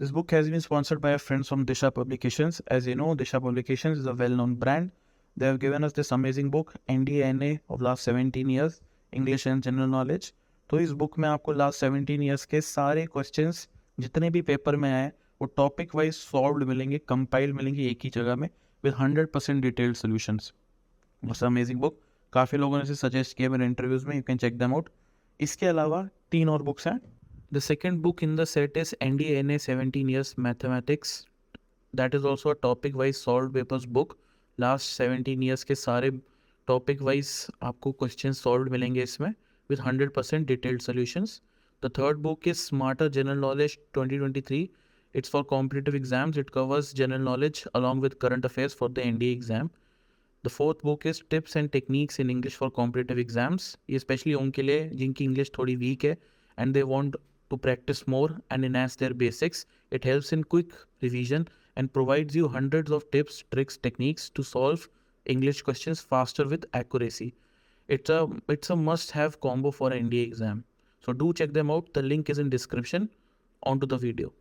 This book has been sponsored by our friends from Disha Publications. As you know, Disha Publications is a well-known brand. They have given us this amazing book, NDNA of last 17 years, English and General Knowledge. तो इस book में आपको last 17 years के सारे questions जितने भी paper में आए वो टॉपिक वाइज सॉल्व मिलेंगे कंपाइल्ड मिलेंगे एक ही जगह में with hundred percent detailed solutions बस अमेजिंग बुक काफ़ी लोगों ने इसे सजेस्ट किया मेरे इंटरव्यूज़ में you can check them out इसके अलावा तीन और बुक्स हैं the second book in the set is N D N A seventeen years mathematics that is also a topic wise solve papers book last seventeen years के सारे topic wise आपको question solve मिलेंगे इसमें with hundred percent detailed solutions the third book is smarter general knowledge twenty twenty three It's for competitive exams. It covers general knowledge along with current affairs for the NDA exam. The fourth book is Tips and Techniques in English for Competitive Exams. ये especially उनके लिए जिनकी English थोड़ी weak है and they want to practice more and enhance their basics. It helps in quick revision and provides you hundreds of tips, tricks, techniques to solve English questions faster with accuracy. It's a it's a must-have combo for an NDA exam. So do check them out. The link is in description. On to the video.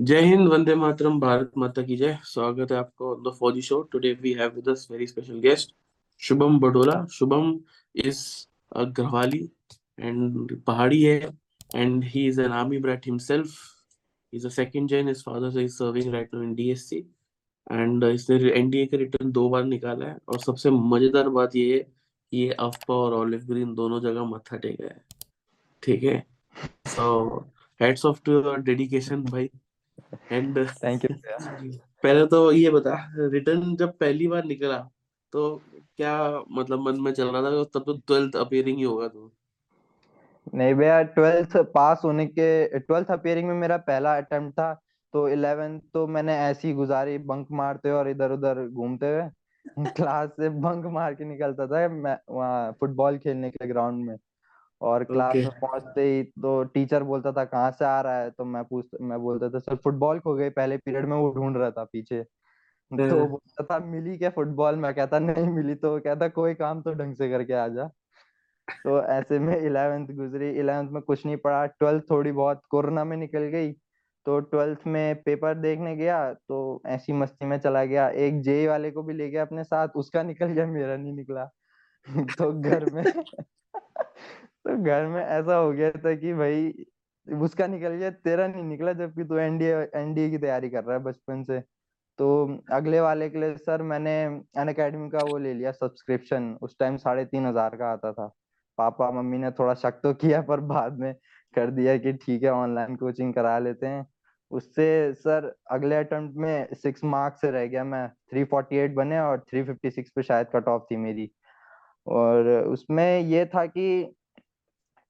जय हिंद, वंदे मातरम, भारत माता की जय। स्वागत है आपको on the Fauji show today we have with us very special guest Shubham Badola Shubham a Garhwali and Pahadi है and he is an army brat himself is a second gen his father is serving right now in DSC and इसने NDA का written दो बार निकाला है और सबसे मज़ेदार बात ये है कि ये अफ्पा और ऑलिव ग्रीन दोनों जगह मत्था टेका है। ठीक है? So hats off to your dedication भाई। एंड थैंक यू पहले तो ये बता रिटर्न जब पहली बार निकला तो क्या मतलब मन में चल रहा था तब तो ट्वेल्थ अपियरिंग ही होगा तू। नहीं भैया ट्वेल्थ पास होने के ट्वेल्थ अपियरिंग में मेरा पहला अटेम्प्ट था तो इलेवेंथ तो मैंने ऐसी ही गुजारी बंक मारते हुए और इधर उधर घूमते हुए क्लास से बंक मार के निकलता था मैं वहाँ फुटबॉल खेलने के ग्राउंड में। और क्लास Okay. में पहुँचते ही तो टीचर बोलता था कहाँ से आ रहा है? तो मैं पूछ मैं बोलता था सर फुटबॉल खो गई पहले पीरियड में वो ढूंढ रहा था पीछे। तो वो। बोलता था मिली क्या फुटबॉल? मैं कहता नहीं मिली। तो कहता कोई काम तो ढंग से करके आ जा। तो ऐसे में इलेवेंथ गुजरी। इलेवेंथ में कुछ नहीं पढ़ा। ट्वेल्थ थोड़ी बहुत कोरोना में निकल गई। तो ट्वेल्थ में पेपर देखने गया। तो ऐसी मस्ती में चला गया। एक जेई वाले को भी ले गया अपने साथ। उसका निकल गया मेरा नहीं निकला। तो घर में तो घर में ऐसा हो गया था कि भाई उसका निकल गया तेरा नहीं निकला जबकि तू एनडीए एनडीए की तैयारी कर रहा है बचपन से। तो अगले वाले के लिए सर मैंने अन अकेडमी का वो ले लिया सब्सक्रिप्शन। उस टाइम साढ़े तीन हज़ार का आता था। पापा, मम्मी ने थोड़ा शक तो किया, पर बाद में कर दिया कि ठीक है, ऑनलाइन कोचिंग करा लेते हैं। उससे सर अगले अटेम्प्ट में सिक्स मार्क्स रह गया मैं। थ्री फोर्टी एट बने और थ्री फिफ्टी सिक्स पे शायद कट ऑफ़ थी मेरी। और उसमें ये था कि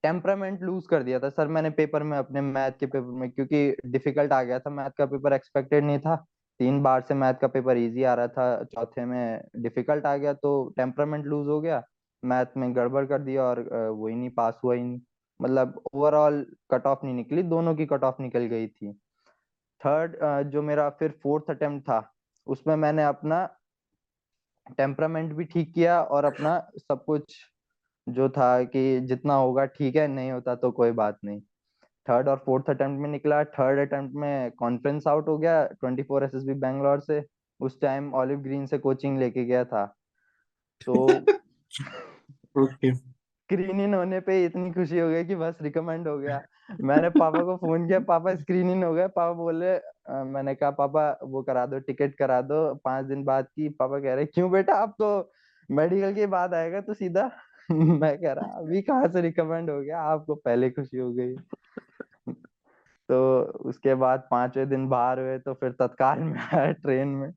टेम्परामेंट लूज कर दिया था। सर मैंने पेपर में अपने मैथ के पेपर में, क्योंकि डिफ़िकल्ट आ गया था। मैथ का पेपर एक्सपेक्टेड नहीं था। तीन बार से मैथ का पेपर इजी आ रहा था, चौथे में डिफ़िकल्ट आ गया तो टेम्परामेंट लूज हो गया। मैथ में गड़बड़ कर दिया और वही नहीं पास हुआ ही नहीं। मतलब ओवरऑल कट ऑफ़ नहीं निकली, दोनों की कट ऑफ़ निकल गई थी। थर्ड जो मेरा फिर फोर्थ अटेम्प्ट था, उसमें मैंने अपना टेम्परामेंट भी ठीक किया और अपना सब कुछ जो था कि जितना होगा ठीक है, नहीं होता तो कोई बात नहीं। थर्ड और फोर्थ अटेम्प्ट में निकला थर्ड अटेम्प्ट में कॉन्फ्रेंस आउट हो गया twenty four S S B Bangalore से उस टाइम ऑलिव ग्रीन से कोचिंग लेके गया था। तो स्क्रीन इन होने पे इतनी खुशी हो गई कि बस रिकमेंड हो गया। मैंने पापा को फ़ोन किया पापा स्क्रीन इन हो गया पापा बोले अ, मैंने कहा पापा वो करा दो टिकट करा दो पाँच दिन बाद की। पापा कह रहे क्यों बेटा अब तो मेडिकल के बाद आएगा तो सीधा? मैं कह रहा अभी कहाँ से रिकमेंड हो गया? आपको पहले खुशी हो गई। तो उसके बाद पाँचवें दिन बाहर हुए तो फिर तत्काल में आया ट्रेन में।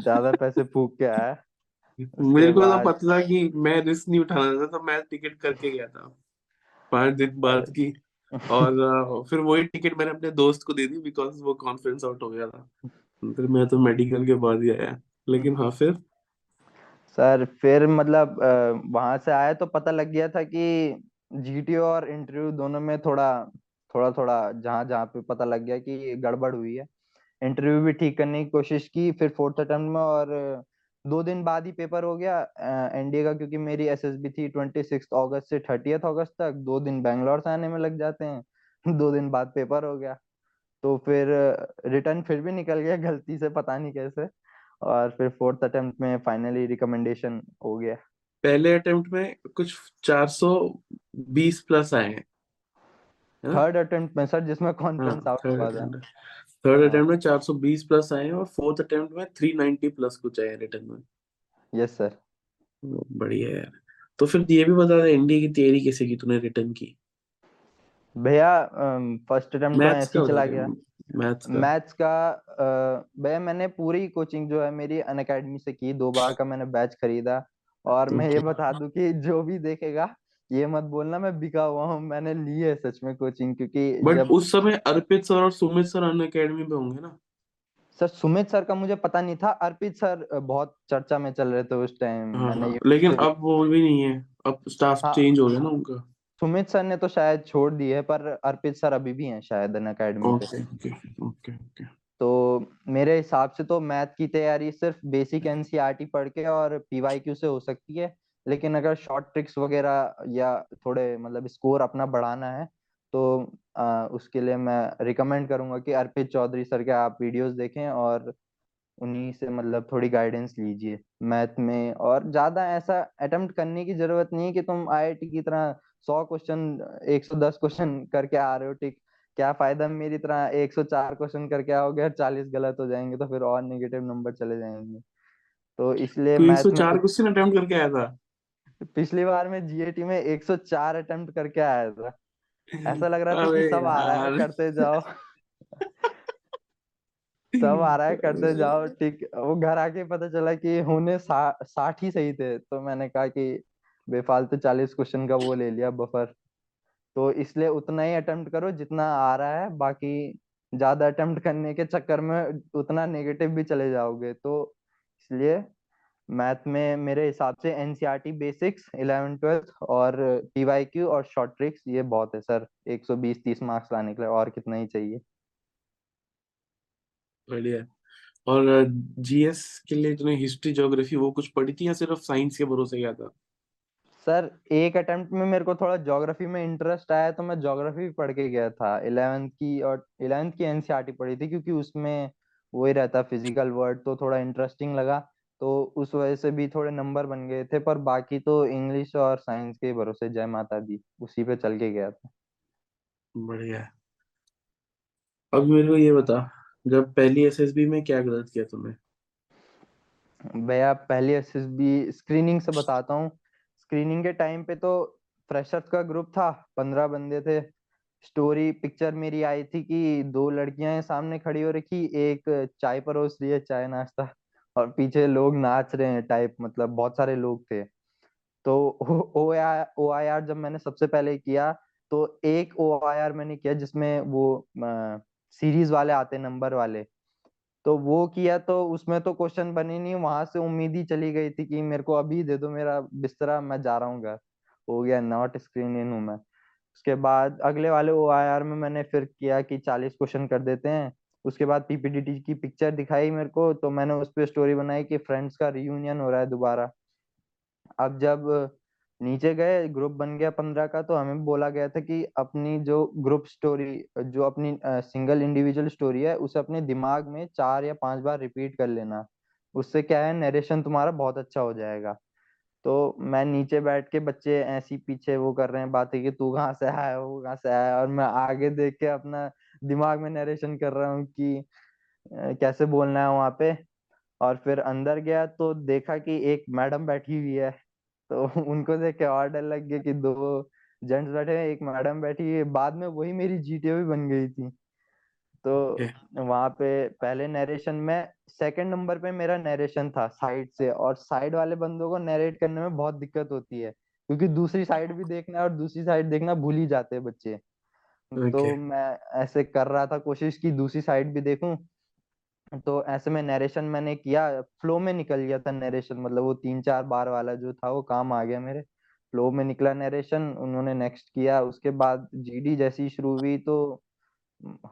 ज़्यादा पैसे फूक के आया। मेरे को तो पता था कि मैं रिस्क नहीं उठाना था तो मैं टिकट करके गया था। पाँच दिन बाद की। और फिर वही टिकट मैंने अपने दोस्त को दे दी बिकॉज़ वो कॉन्फ्रेंस आउट हो गया था। फिर मैं तो मेडिकल के बाद ही आया। लेकिन हाँ फिर? सर फिर मतलब वहाँ से आया तो पता लग गया था कि जीटीओ और इंटरव्यू दोनों में थोड़ा थोड़ा थोड़ा जहाँ जहाँ पे पता लग गया कि गड़बड़ हुई है। इंटरव्यू भी ठीक करने की कोशिश की, फिर फोर्थ अटेम्प्ट में और दो दिन बाद ही पेपर हो गया एनडीए का, क्योंकि मेरी एसएसबी थी ट्वेंटी सिक्स अगस्त से थर्टियथ अगस्त तक। दो दिन बैंगलोर से आने में लग जाते हैं, दो दिन बाद पेपर हो गया। तो फिर रिटर्न फिर भी निकल गया, गलती से, पता नहीं कैसे। और फिर फोर्थ अटेम्प्ट में फाइनली रिकमेंडेशन हो गया। पहले अटेम्प्ट में कुछ 420 प्लस आए हैं। थर्ड अटेम्प्ट में सर जिसमें हाँ कॉन्फ्रेंस आउट थर्ड हुआ था। थर्ड हाँ। अटेम्प्ट में 420 प्लस आए और फोर्थ अटेम्प्ट में 390 प्लस कुछ आए रिटर्न में। यस सर बढ़िया यार। तो फिर ये भी बता दे इंडिया की तैयारी कैसे की तूने रिटर्न की? भैया फ़र्स्ट अटेम्प्ट मैथ्स ऐसे चला गया। मैथ्स का। मैथ्स का भैया मैंने पूरी कोचिंग जो है मेरी अन से की दो बार का मैंने बैच खरीदा। और मैं ये बता दूँ कि जो भी देखेगा ये मत बोलना मैं बिका हुआ हूँ मैंने ली है सच में कोचिंग क्योंकि बट जब उस समय अर्पित सर और सुमित सर अन अकेडमी पे होंगे ना? सर सुमित सर का मुझे पता नहीं था अर्पित सर बहुत चर्चा में चल रहे थे उस टाइम हाँ मैंने हाँ लेकिन अब वो भी नहीं है अब स्टाफ हाँ चेंज हो गया ना उनका। सुमित सर ने तो शायद छोड़ दी है पर अर्पित सर अभी भी हैं शायद अन academy okay okay okay okay तो मेरे हिसाब से तो मैथ की तैयारी सिर्फ़ बेसिक एनसीईआरटी पढ़ के और पीवाईक्यू से हो सकती है। लेकिन अगर शॉर्ट ट्रिक्स वगैरह या थोड़े मतलब स्कोर अपना बढ़ाना है तो आ, उसके लिए मैं रिकमेंड करूँगा कि अर्पित चौधरी सर के आप वीडियोस देखें और उन्हीं से मतलब थोड़ी गाइडेंस लीजिए मैथ में। और ज़्यादा ऐसा अटेम्प्ट करने की ज़रूरत नहीं है कि तुम आईआईटी की तरह सौ क्वेश्चन 110 क्वेश्चन करके आ रहे हो ठीक। क्या फ़ायदा मेरी तरह 104 क्वेश्चन करके आओगे और 40 गलत हो जाएँगे तो फिर और नेगेटिव नंबर चले जाएँगे। तो इसलिए तू में 104 क्वेश्चन अटेम्प्ट करके आया था? पिछली बार में जीएटी में 104 अटेम्प्ट करके आया था। ऐसा लग रहा था कि सब आ रहा है करते जाओ। सब आ रहा है करते जाओ ठीक। वो घर आके पता चला कि होने सा, साठ ही सही थे तो मैंने कहा कि बेफालतू चालीस क्वेश्चन का वो ले लिया बफर तो इसलिए उतना ही अटेम्प्ट करो जितना आ रहा है बाकी ज़्यादा अटेम्प्ट करने के चक्कर में उतना नेगेटिव भी चले जाओगे। तो इसलिए मैथ में मेरे हिसाब से एनसीईआरटी बेसिक्स 11 ट्वेल्थ और पीवाईक्यू और शॉर्ट ट्रिक्स ये बहुत है सर। 120 30 मार्क्स लाने के लिए और कितना ही चाहिए। बढ़िया। और जीएस के लिए तूने हिस्ट्री ज्योग्राफी वो कुछ पढ़ी थी या सिर्फ़ साइंस के भरोसे गया था सर एक अटेम्प्ट में मेरे को थोड़ा ज्योग्राफी में इंटरेस्ट आया तो मैं ज्योग्राफी भी पढ़ के गया था। इलेवेंथ की और इलेवेंथ की एनसीईआरटी पढ़ी थी क्योंकि उसमें वही रहता फ़िज़िकल वर्ड तो थोड़ा इंटरेस्टिंग लगा। तो उस वजह से भी थोड़े नंबर बन गए थे पर बाकी तो इंग्लिश और साइंस के भरोसे जय माता दी उसी पे चल के गया था। बढ़िया। अब मेरे को ये बता जब पहली एसएसबी में क्या गलत किया तुमने भैया पहली एसएसबी स्क्रीनिंग से बताता हूँ। स्क्रीनिंग के टाइम पे तो फ्रेशर्स का ग्रुप था पंद्रह बंदे थे। स्टोरी पिक्चर मेरी आई थी कि दो लड़कियाँ सामने खड़ी हो रखी एक चाय परोस रही है चाय नाश्ता। और पीछे लोग नाच रहे हैं टाइप मतलब बहुत सारे लोग थे। तो ओ आई आर जब मैंने सबसे पहले किया तो एक ओ आई आर मैंने किया जिसमें वो सीरीज़ वाले आते नंबर वाले। तो वो किया तो उसमें तो क्वेश्चन बने नहीं, वहाँ से उम्मीद ही चली गई थी कि मेरे को अभी दे दो, मेरा बिस्तरा, मैं जा रहा हूँ घर। हो गया नॉट स्क्रीन इन हूँ मैं। उसके बाद अगले वाले ओ आई आर में मैंने फिर किया कि चालीस क्वेश्चन कर देते हैं। उसके बाद पीपीडीटी की पिक्चर दिखाई मेरे को तो मैंने उस पर स्टोरी बनाई कि फ्रेंड्स का रियूनियन हो रहा है दोबारा। अब जब नीचे गए ग्रुप बन गया पंद्रह का तो हमें बोला गया था कि अपनी जो ग्रुप स्टोरी जो अपनी सिंगल इंडिविजुअल स्टोरी है, उसे अपने दिमाग में चार या पाँच बार रिपीट कर लेना। उससे क्या है नरेशन तुम्हारा बहुत अच्छा हो जाएगा। तो मैं नीचे बैठ के बच्चे ऐसी पीछे वो कर रहे हैं बातें कि तू कहाँ से आया, वो कहाँ से आया, और मैं आगे देख के अपना दिमाग में नरेशन कर रहा हूँ कि कैसे बोलना है वहाँ पे। और फिर अंदर गया तो देखा कि एक मैडम बैठी हुई है। तो उनको देख के और डर लग गया कि दो जेंट्स बैठे हैं एक मैडम बैठी है। बाद में वही मेरी जीटीओ भी बन गई थी। तो वहाँ पे पहले नरेशन में सेकंड नंबर पे मेरा नरेशन था साइड से। और साइड वाले बंदों को नरेट करने में बहुत दिक्कत होती है। क्योंकि दूसरी साइड भी देखना है और दूसरी साइड देखना भूल ही जाते हैं बच्चे। तो Okay. मैं ऐसे कर रहा था कोशिश की दूसरी साइड भी देखूँ। तो ऐसे में नरेशन मैंने किया फ्लो में निकल गया था नरेशन मतलब वो तीन चार बार वाला जो था वो काम आ गया मेरे। फ्लो में निकला नरेशन उन्होंने नेक्स्ट किया उसके बाद जीडी जैसी शुरू हुई तो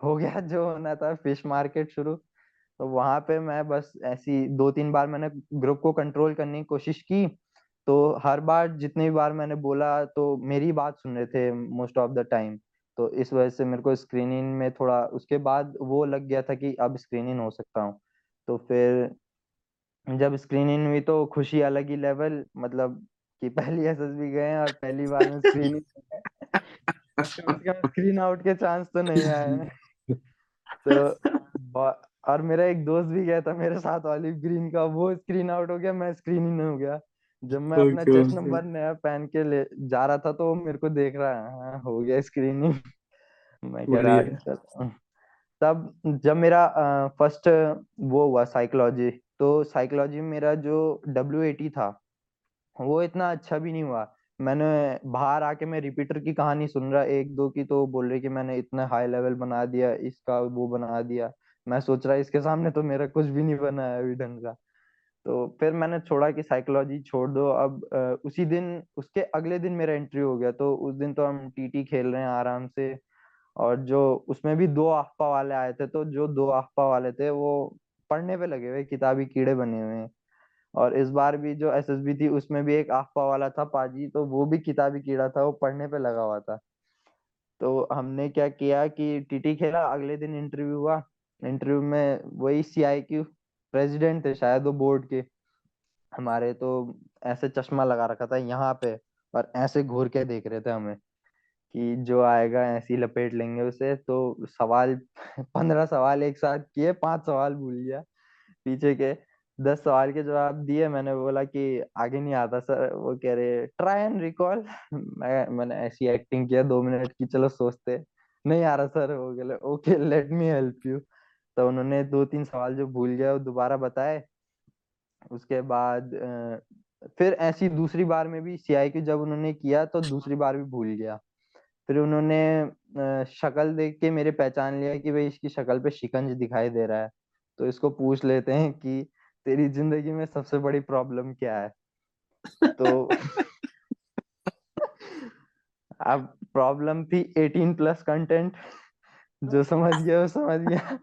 हो गया जो होना था फ़िश मार्केट शुरू। तो वहाँ पे मैं बस ऐसी दो तीन बार मैंने ग्रुप को कंट्रोल करने की कोशिश की। तो हर बार जितनी बार मैंने बोला तो मेरी बात सुन रहे थे मोस्ट ऑफ़ द टाइम तो इस वजह से मेरे को स्क्रीनिंग में थोड़ा उसके बाद वो लग गया था कि अब स्क्रीनिंग हो सकता हूँ। तो फिर जब स्क्रीनिंग हुई तो खुशी अलग ही लेवल मतलब कि पहली एस एसएसबी गए हैं और पहली बार में स्क्रीनिंग स्क्रीन आउट के चांस तो नहीं आए तो और मेरा एक दोस्त भी गया था मेरे साथ ऑलिव ग्रीन का वो स्क्रीन आउट हो गया मैं स्क्रीन ही नहीं हो गया। जब मैं अपना चेस्ट नंबर नया पहन के ले जा रहा था तो वो मेरे को देख रहा है हाँ, हो गया स्क्रीनिंग मैं कह रहा अच्छा तब जब मेरा फ़र्स्ट वो हुआ साइकोलॉजी तो साइकोलॉजी में मेरा जो डब्ल्यू था वो इतना अच्छा भी नहीं हुआ। मैंने बाहर आके मैं रिपीटर की कहानी सुन रहा एक दो की तो बोल रहे कि मैंने इतना हाई लेवल बना दिया इसका वो बना दिया। मैं सोच रहा इसके सामने तो मेरा कुछ भी नहीं बना है अभी ढंग का। तो फिर मैंने छोड़ा कि साइकोलॉजी छोड़ दो। अब उसी दिन, उसके अगले दिन मेरा एंट्री हो गया तो उस दिन तो हम टीटी खेल रहे हैं आराम से। और जो, उसमें भी दो आफ्पा वाले आए थे तो जो दो आफ्पा वाले थे, वो पढ़ने पे लगे हुए, किताबी कीड़े बने हुए हैं। और इस बार भी जो एसएसबी थी, उसमें भी एक आफ्पा वाला था पाजी तो वो भी किताबी कीड़ा था, वो पढ़ने पे लगा हुआ था। तो हमने क्या किया कि टीटी खेला, अगले दिन इंटरव्यू हुआ। इंटरव्यू में वही सीआईक्यू प्रेसिडेंट थे शायद वो बोर्ड के। हमारे तो ऐसे चश्मा लगा रखा था यहाँ पे और ऐसे घूर के देख रहे थे हमें कि जो आएगा ऐसी लपेट लेंगे उसे। तो सवाल, पंद्रह सवाल एक साथ किए, पाँच सवाल भूल गया पीछे के। दस सवाल के जवाब दिए, मैंने बोला कि आगे नहीं आता सर। वो कह रहे ट्राई एंड रिकॉल मैं, मैंने ऐसी एक्टिंग किया दो मिनट की, चलो सोचते। नहीं आ रहा सर, वो बोले okay let me help you तो उन्होंने दो तीन सवाल जो भूल गया वो दोबारा बताए। उसके बाद फिर ऐसी दूसरी बार में भी सीआई की जब उन्होंने किया तो दूसरी बार भी भूल गया। फिर उन्होंने शक्ल देख के मेरे पहचान लिया कि भाई इसकी शक्ल पे शिकंज दिखाई दे रहा है। तो इसको पूछ लेते हैं कि तेरी ज़िंदगी में सबसे बड़ी प्रॉब्लम क्या है? तो अब प्रॉब्लम थी 18 प्लस कंटेंट। जो समझ गया वो समझ गया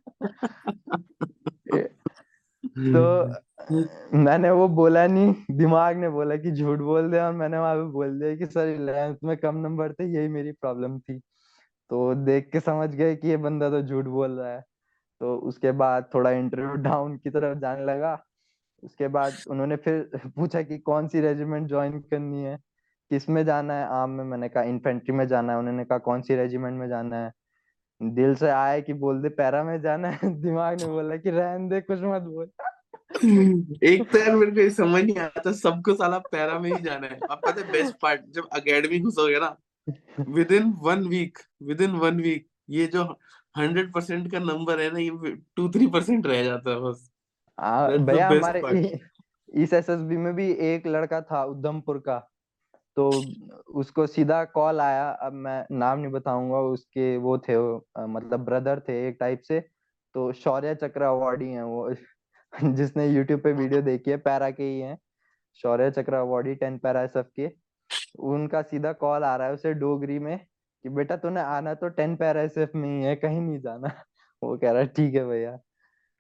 तो मैंने वो बोला नहीं दिमाग ने बोला कि झूठ बोल दे और मैंने वहाँ पे बोल दिया कि सर इलेवेंथ में कम नंबर थे यही मेरी प्रॉब्लम थी। तो देख के समझ गए कि ये बंदा तो झूठ बोल रहा है। तो उसके बाद थोड़ा इंटरव्यू डाउन की तरफ़ जाने लगा। उसके बाद उन्होंने फिर पूछा कि कौन सी रेजिमेंट ज्वाइन करनी है? किसमें जाना है? आर्म में मैंने कहा इन्फेंट्री में जाना है। उन्होंने कहा कौन सी रेजिमेंट में जाना है? दिल से आया कि बोल दे पैरा में जाना है। दिमाग ने बोला कि रहन दे कुछ मत बोल। एक तो यार मेरे को समझ नहीं आता सबको साला पैरा में ही जाना है। अब पता है बेस्ट पार्ट जब अकेडमी घुसोगे ना within one week within one week ये जो हंड्रेड परसेंट का नंबर है ना ये टू थ्री परसेंट रह जाता है बस। आ, भैया हमारे इस एसएसबी में भी एक लड़का था उधमपुर का। तो उसको सीधा कॉल आया अब मैं नाम नहीं बताऊँगा उसके वो थे वो, मतलब ब्रदर थे एक टाइप से तो शौर्य चक्र अवार्डी हैं वो जिसने यूट्यूब पे वीडियो देखी है पैरा के ही हैं शौर्य चक्र अवार्डी टेन पैरा एसएफ के उनका सीधा कॉल आ रहा है उसे डोगरी में कि बेटा तूने आना तो टेन पैरा में ही है कहीं नहीं जाना वो कह रहा है ठीक है भैया।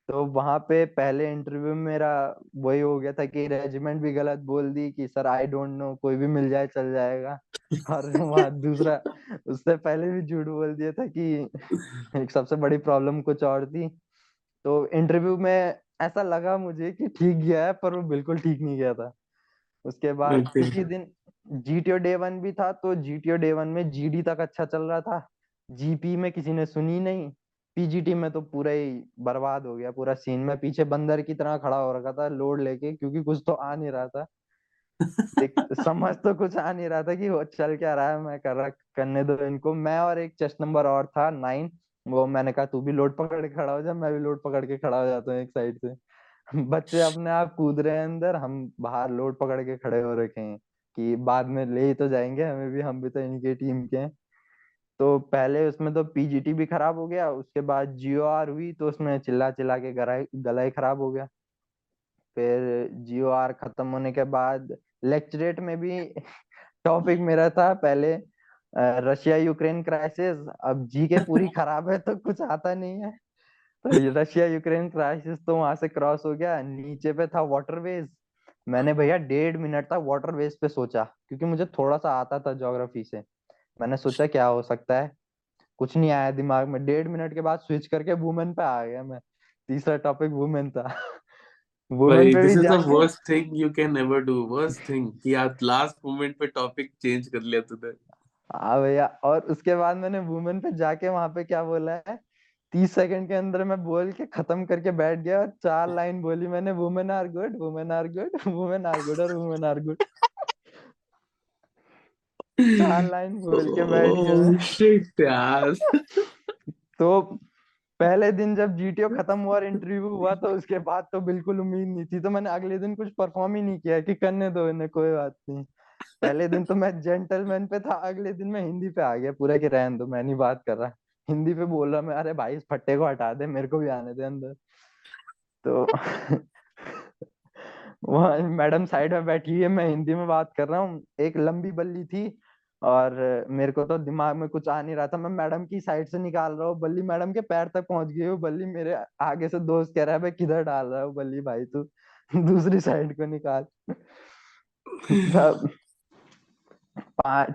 तो वहाँ पे पहले इंटरव्यू में मेरा वही हो गया था कि रेजिमेंट भी गलत बोल दी कि सर आई डोंट नो कोई भी मिल जाए चल जाएगा। और वहाँ दूसरा उससे पहले भी झूठ बोल दिया था कि एक सबसे बड़ी प्रॉब्लम कुछ और थी। तो इंटरव्यू में ऐसा लगा मुझे कि ठीक गया है पर वो बिल्कुल ठीक नहीं गया था। उसके बाद. उसी दिन जीटीओ डे वन भी था तो जीटीओ डे वन में जीडी तक अच्छा चल रहा था। जीपी में किसी ने सुनी नहीं। पीजीटी में तो पूरा ही बर्बाद हो गया पूरा सीन में पीछे बंदर की तरह खड़ा हो रखा था लोड लेके क्योंकि कुछ तो आ नहीं रहा था। समझ तो कुछ आ नहीं रहा था कि वो चल क्या रहा है मैं कर रहा करने दो इनको। मैं और एक चेस्ट नंबर और था नाइन वो मैंने कहा तू भी लोड पकड़ के खड़ा हो जा मैं भी लोड पकड़ के खड़ा हो जाता हूँ एक साइड से। बच्चे अपने आप कूद रहे हैं अंदर हम बाहर लोड पकड़ के खड़े हो रखे हैं कि बाद में ले ही तो जाएँगे हमें भी हम भी तो इनके टीम के हैं। तो पहले उसमें तो पीजीटी भी खराब हो गया उसके बाद जियो आर हुई तो उसमें चिल्ला चिल्ला के गला ही खराब हो गया। फिर जियो आर खत्म होने के बाद लेक्चरेट में भी टॉपिक मेरा था पहले रशिया यूक्रेन क्राइसिस अब जी के पूरी खराब है तो कुछ आता नहीं है। तो रशिया यूक्रेन क्राइसिस तो वहाँ से क्रॉस हो गया नीचे पे था वाटरवेज मैंने भैया डेढ़ मिनट तक वाटरवेज पे सोचा क्योंकि मुझे थोड़ा सा आता था ज्योग्राफी से। मैंने सोचा क्या हो सकता है। कुछ नहीं आया दिमाग में। डेढ़ मिनट के बाद स्विच करके वुमेन पे आ गया मैं। तीसरा टॉपिक वुमेन था। वुमेन पे this is the worst thing you can ever do worst thing कि लास्ट मोमेंट पे टॉपिक चेंज कर लिया तूने। हाँ भैया और उसके बाद मैंने वुमेन पे जाके वहाँ पे क्या बोला है? तीस सेकंड के अंदर मैं बोल के खत्म करके बैठ गया और चार लाइन बोली मैंने women are good women are good women are good और वुमेन आर गुड चार लाइन बोल के बैठ गया। शिट Oh, यार। तो पहले दिन जब जीटीओ खत्म हुआ और इंटरव्यू हुआ तो उसके बाद तो बिल्कुल उम्मीद नहीं थी। तो मैंने अगले दिन कुछ परफॉर्म ही नहीं किया कि करने दो इन्हें कोई बात नहीं। पहले दिन तो मैं जेंटलमैन पे था अगले दिन मैं हिंदी पे आ गया पूरा कि रहने दो मैं नहीं बात कर रहा। हिंदी पे बोल रहा मैं अरे भाई इस फट्टे को हटा दे मेरे को भी आने दे अंदर। तो वहाँ मैडम साइड में बैठी है मैं हिंदी में बात कर रहा हूँ। एक लंबी बल्ली थी और मेरे को तो दिमाग में कुछ आ नहीं रहा था। मैं मैडम की साइड से निकाल रहा हूँ, बल्ली मैडम के पैर तक पहुँच गई हूँ। बल्ली मेरे आगे से दोस्त कह रहा है, भाई, किधर डाल रहा हूँ बल्ली भाई तू? दूसरी साइड को निकाल।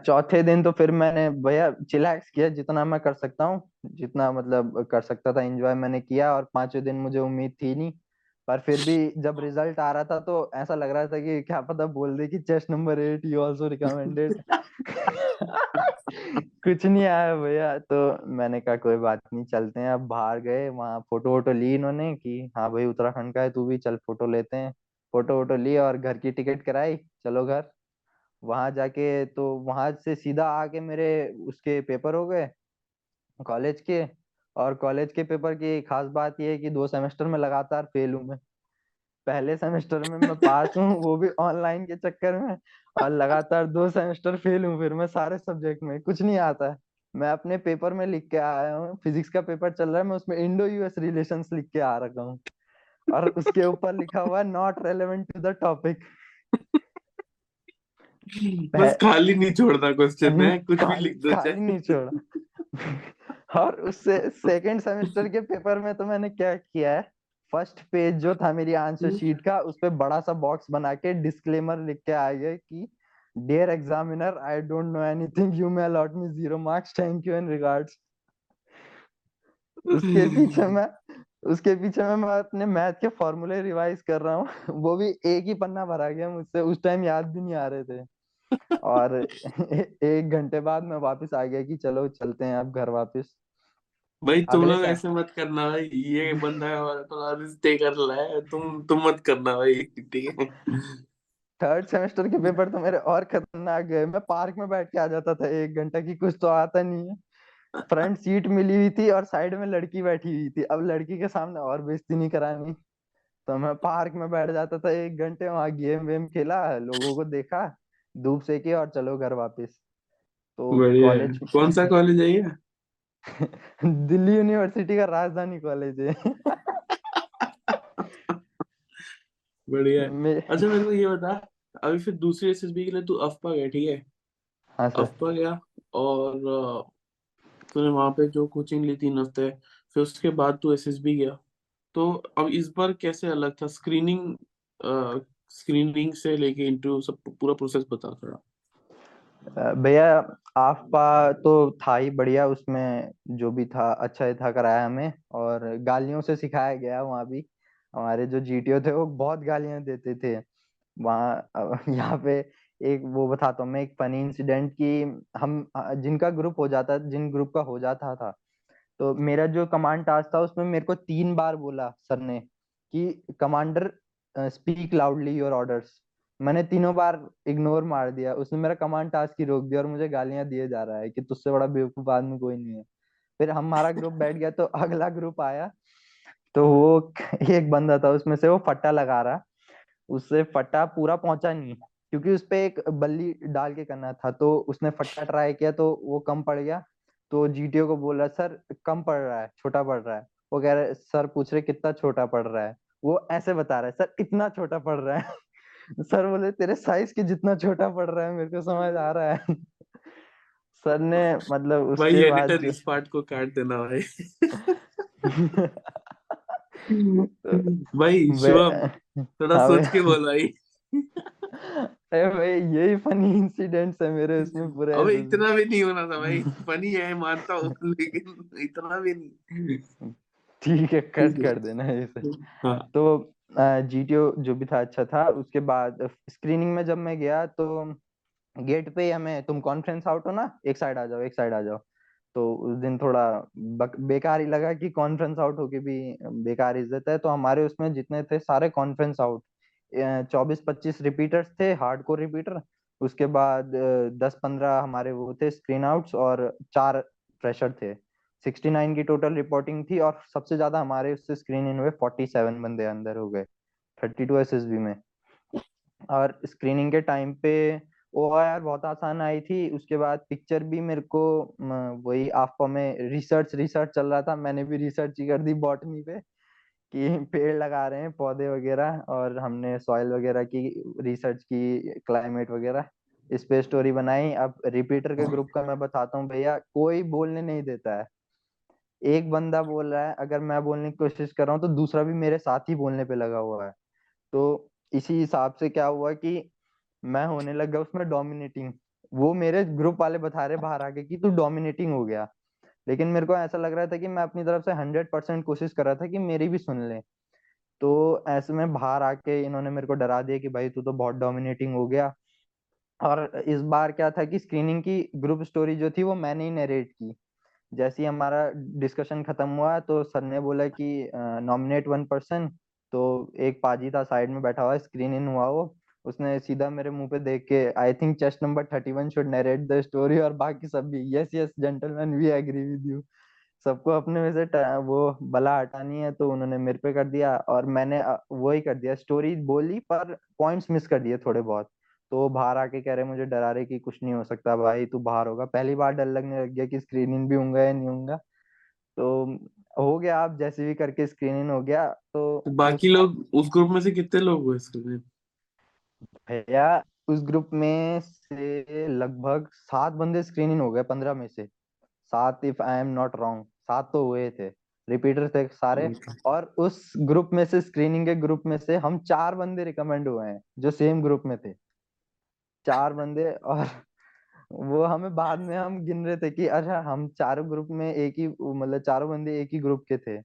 चौथे दिन तो फिर मैंने, भैया चिलैक्स किया, जितना मैं कर सकता हूँ, जितना मतलब कर सकता था एंजॉय मैंने किया और पाँचवें दिन मुझे उम्मीद थी नहीं। पर फिर भी जब रिज़ल्ट आ रहा था तो ऐसा लग रहा था कि क्या पता बोल दे कि chest number eight you also recommended कुछ नहीं आया भैया तो मैंने कहा कोई बात नहीं चलते हैं। अब बाहर गए वहाँ फ़ोटो वोटो ली इन्होंने कि हाँ भाई उत्तराखंड का है तू भी चल फ़ोटो लेते हैं। फ़ोटो वोटो ली और घर की टिकट कराई चलो घर। वहाँ जाके तो वहाँ से सीधा आके मेरे उसके पेपर हो गए कॉलेज के। और कॉलेज के पेपर की खास बात ये है कि दो सेमेस्टर में लगातार फेल हूँ मैं। पहले सेमेस्टर में मैं पास हूँ वो भी ऑनलाइन के चक्कर में और लगातार दो सेमेस्टर फेल हूँ फिर मैं सारे सब्जेक्ट में कुछ नहीं आता। है मैं अपने पेपर में लिख के आया हूँ फिजिक्स का पेपर चल रहा है मैं उसमें इंडो यूएस रिलेशन लिख के आ रखा हूँ। और उसके ऊपर लिखा हुआ है not relevant to the topic बस खाली नहीं छोड़ता क्वेश्चन में कुछ भी लिख दो खाली नहीं छोड़ा और उससे सेकंड सेमेस्टर के पेपर में तो मैंने क्या किया है? फ़र्स्ट पेज जो था मेरी आंसर शीट का उस पे बड़ा सा बॉक्स बना के डिस्क्लेमर लिख के आ गया कि dear examiner I don't know anything you may allot me zero marks thank you and regards उसके पीछे मैं उसके पीछे मैं, मैं अपने मैथ के फॉर्मूले रिवाइज कर रहा हूँ। वो भी एक ही पन्ना भरा गया मुझसे उस टाइम याद भी नहीं आ रहे थे। और ए- एक घंटे बाद मैं वापस आ गया कि चलो चलते हैं अब घर वापस। भाई तुम लोग ऐसे मत करना भाई ये बंदा है थोड़ा रिश्ते कर रहा है तुम तुम मत करना भाई ठीक है थर्ड सेमेस्टर के पेपर तो मेरे और खतरनाक गए। मैं पार्क में बैठ के आ जाता था एक घंटा की कुछ तो आता नहीं है। फ्रंट सीट मिली हुई थी और साइड में लड़की बैठी हुई थी। अब लड़की के सामने और बेइज्जती नहीं करानी। तो मैं पार्क में बैठ जाता था एक घंटे वहाँ गेम वेम खेला लोगों को देखा। धूप सेकी और चलो घर वापस। तो कॉलेज कौन सा कॉलेज है ये? दिल्ली यूनिवर्सिटी का राजधानी कॉलेज है। बढ़िया। है अच्छा मेरे को ये बता अभी फिर दूसरी एसएसबी के लिए तू अफ्पा गया ठीक है? हाँ सर। अफ्पा गया और तूने वहाँ पे जो कोचिंग ली तीन हफ़्ते फिर उसके बाद तू एसएसबी गया। तो अब इस बार कैसे अलग था? स्क्रीनिंग स्क्रीनिंग से लेके इंटरव्यू सब पूरा प्रोसेस बता थोड़ा भैया आफ्पा तो था ही बढ़िया उसमें, जो भी था अच्छा ही था कराया हमें, और गालियों से सिखाया गया वहाँ भी। हमारे जो जीटीओ थे वो बहुत गालियाँ देते थे। वहाँ यहाँ पे एक, वो बताता हूँ मैं, एक फनी इंसिडेंट कि हम जिनका ग्रुप हो जाता, जिन ग्रुप का हो जाता था तो मेरा जो कमांड टास्क था, उसमें मेरे को तीन बार बोला सर ने कि commander speak loudly your orders मैंने तीनों बार इग्नोर मार दिया। उसने मेरा कमांड टास्क ही रोक दिया और मुझे गालियाँ दिए जा रहा है कि तुझसे बड़ा बेवकूफ़ आदमी कोई नहीं है। फिर हमारा ग्रुप बैठ गया तो अगला ग्रुप आया। तो वो एक बंदा था उसमें से वो फट्टा लगा रहा। उससे फट्टा पूरा पहुँचा नहीं क्योंकि उस पर एक बल्ली डाल के करना था। तो उसने फट्टा ट्राई किया तो वो कम पड़ गया। तो जीटीओ को बोल बोला सर कम पड़ रहा है छोटा पड़ रहा है। वो कह रहे सर पूछ रहे कितना छोटा पड़ रहा है? वो ऐसे बता रहा है सर इतना छोटा पड़ रहा है। सर बोले तेरे साइज़ के जितना छोटा पड़ रहा है मेरे को समझ आ रहा है। सर ने मतलब भाई उसके बाद जो इस पार्ट को काट देना भाई। तो भाई वे शुभम थोड़ा हाँ सोच के बोल भाई। अरे भाई यही फनी इंसिडेंट्स है मेरे उसमें पूरे अबे इतना भी नहीं होना था भाई। फनी है मानता हूँ लेकिन इतना भी नहीं। ठीक है कट ठीक है कर देना इसे हाँ। तो जीटीओ जो भी था अच्छा था उसके बाद स्क्रीनिंग में जब मैं गया तो गेट पे हमें तुम कॉन्फ्रेंस आउट हो ना एक साइड आ जाओ एक साइड आ जाओ। तो उस दिन थोड़ा बेकार ही लगा कि कॉन्फ्रेंस आउट होके भी बेकार इज़्ज़त है। तो हमारे उसमें जितने थे सारे कॉन्फ्रेंस आउट चौबीस पच्चीस रिपीटर्स थे हार्ड कोर रिपीटर उसके बाद दस पंद्रह हमारे वो थे स्क्रीन आउट्स और चार फ्रेशर थे। 69 की टोटल रिपोर्टिंग थी और सबसे ज़्यादा हमारे उससे स्क्रीन इन हुए 47 बंदे अंदर हो गए 32 एसएसबी में। और स्क्रीनिंग के टाइम पे ओ बहुत आसान आई थी, उसके बाद पिक्चर भी मेरे को वही आफ्को में रिसर्च रिसर्च चल रहा था, मैंने भी रिसर्च ही कर दी बॉटनी पे कि पेड़ लगा रहे हैं, पौधे वगैरह, और हमने सॉइल वगैरह की रिसर्च की क्लाइमेट वगैरह, इस स्टोरी बनाई। अब रिपीटर के ग्रुप का मैं बताता हूँ, भैया, कोई बोलने नहीं देता है। एक बंदा बोल रहा है, अगर मैं बोलने की कोशिश कर रहा हूँ तो दूसरा भी मेरे साथ ही बोलने पे लगा हुआ है। तो इसी हिसाब से क्या हुआ कि मैं होने लग गया उसमें डोमिनेटिंग वो मेरे ग्रुप वाले बता रहे बाहर आके कि तू डोमिनेटिंग हो गया। लेकिन मेरे को ऐसा लग रहा था कि मैं अपनी तरफ़ से हंड्रेड परसेंट कोशिश कर रहा था कि मेरी भी सुन ले। तो ऐसे में बाहर आके इन्होंने मेरे को डरा दिया कि भाई तू तो बहुत डोमिनेटिंग हो गया। और इस बार क्या था कि स्क्रीनिंग की ग्रुप स्टोरी जो थी वो मैंने ही नरेट की। जैसे ही हमारा डिस्कशन खत्म हुआ तो सर ने बोला कि नॉमिनेट वन पर्सन तो एक पाजी था साइड में बैठा हुआ स्क्रीन इन हुआ वो। उसने सीधा मेरे मुँह पे देख के I think chest number thirty one should narrate the story और बाकी सब भी। Yes yes gentleman we agree with you सबको अपने में से वो बला हटानी है तो उन्होंने मेरे पे कर दिया और मैंने वो ही कर दिया। स्टोरी बोली पर पॉइंट्स मिस कर दिए थोड़े बहुत। तो बाहर आके कह रहे मुझे डरा रहे कि कुछ नहीं हो सकता भाई तू बाहर होगा। पहली बार डर लगने लग गया कि स्क्रीन इन भी होऊँगा या नहीं होऊँगा। तो हो गया आप जैसे भी करके स्क्रीन इन हो गया तो, तो बाकी लोग उस ग्रुप में से कितने लोग हुए इसके भैया उस ग्रुप में से लगभग सात बंदे स्क्रीन इन हो गए पंद्रह में से। सात if I am not wrong सात तो हुए थे रिपीटर थे सारे। और उस ग्रुप में से स्क्रीनिंग के ग्रुप में से हम चार बंदे रिकमेंड हुए हैं जो सेम ग्रुप में थे। चार बंदे और वो हमें बाद में हम गिन रहे थे कि अच्छा हम चारों ग्रुप में एक ही मतलब चारों बंदे एक ही ग्रुप के थे।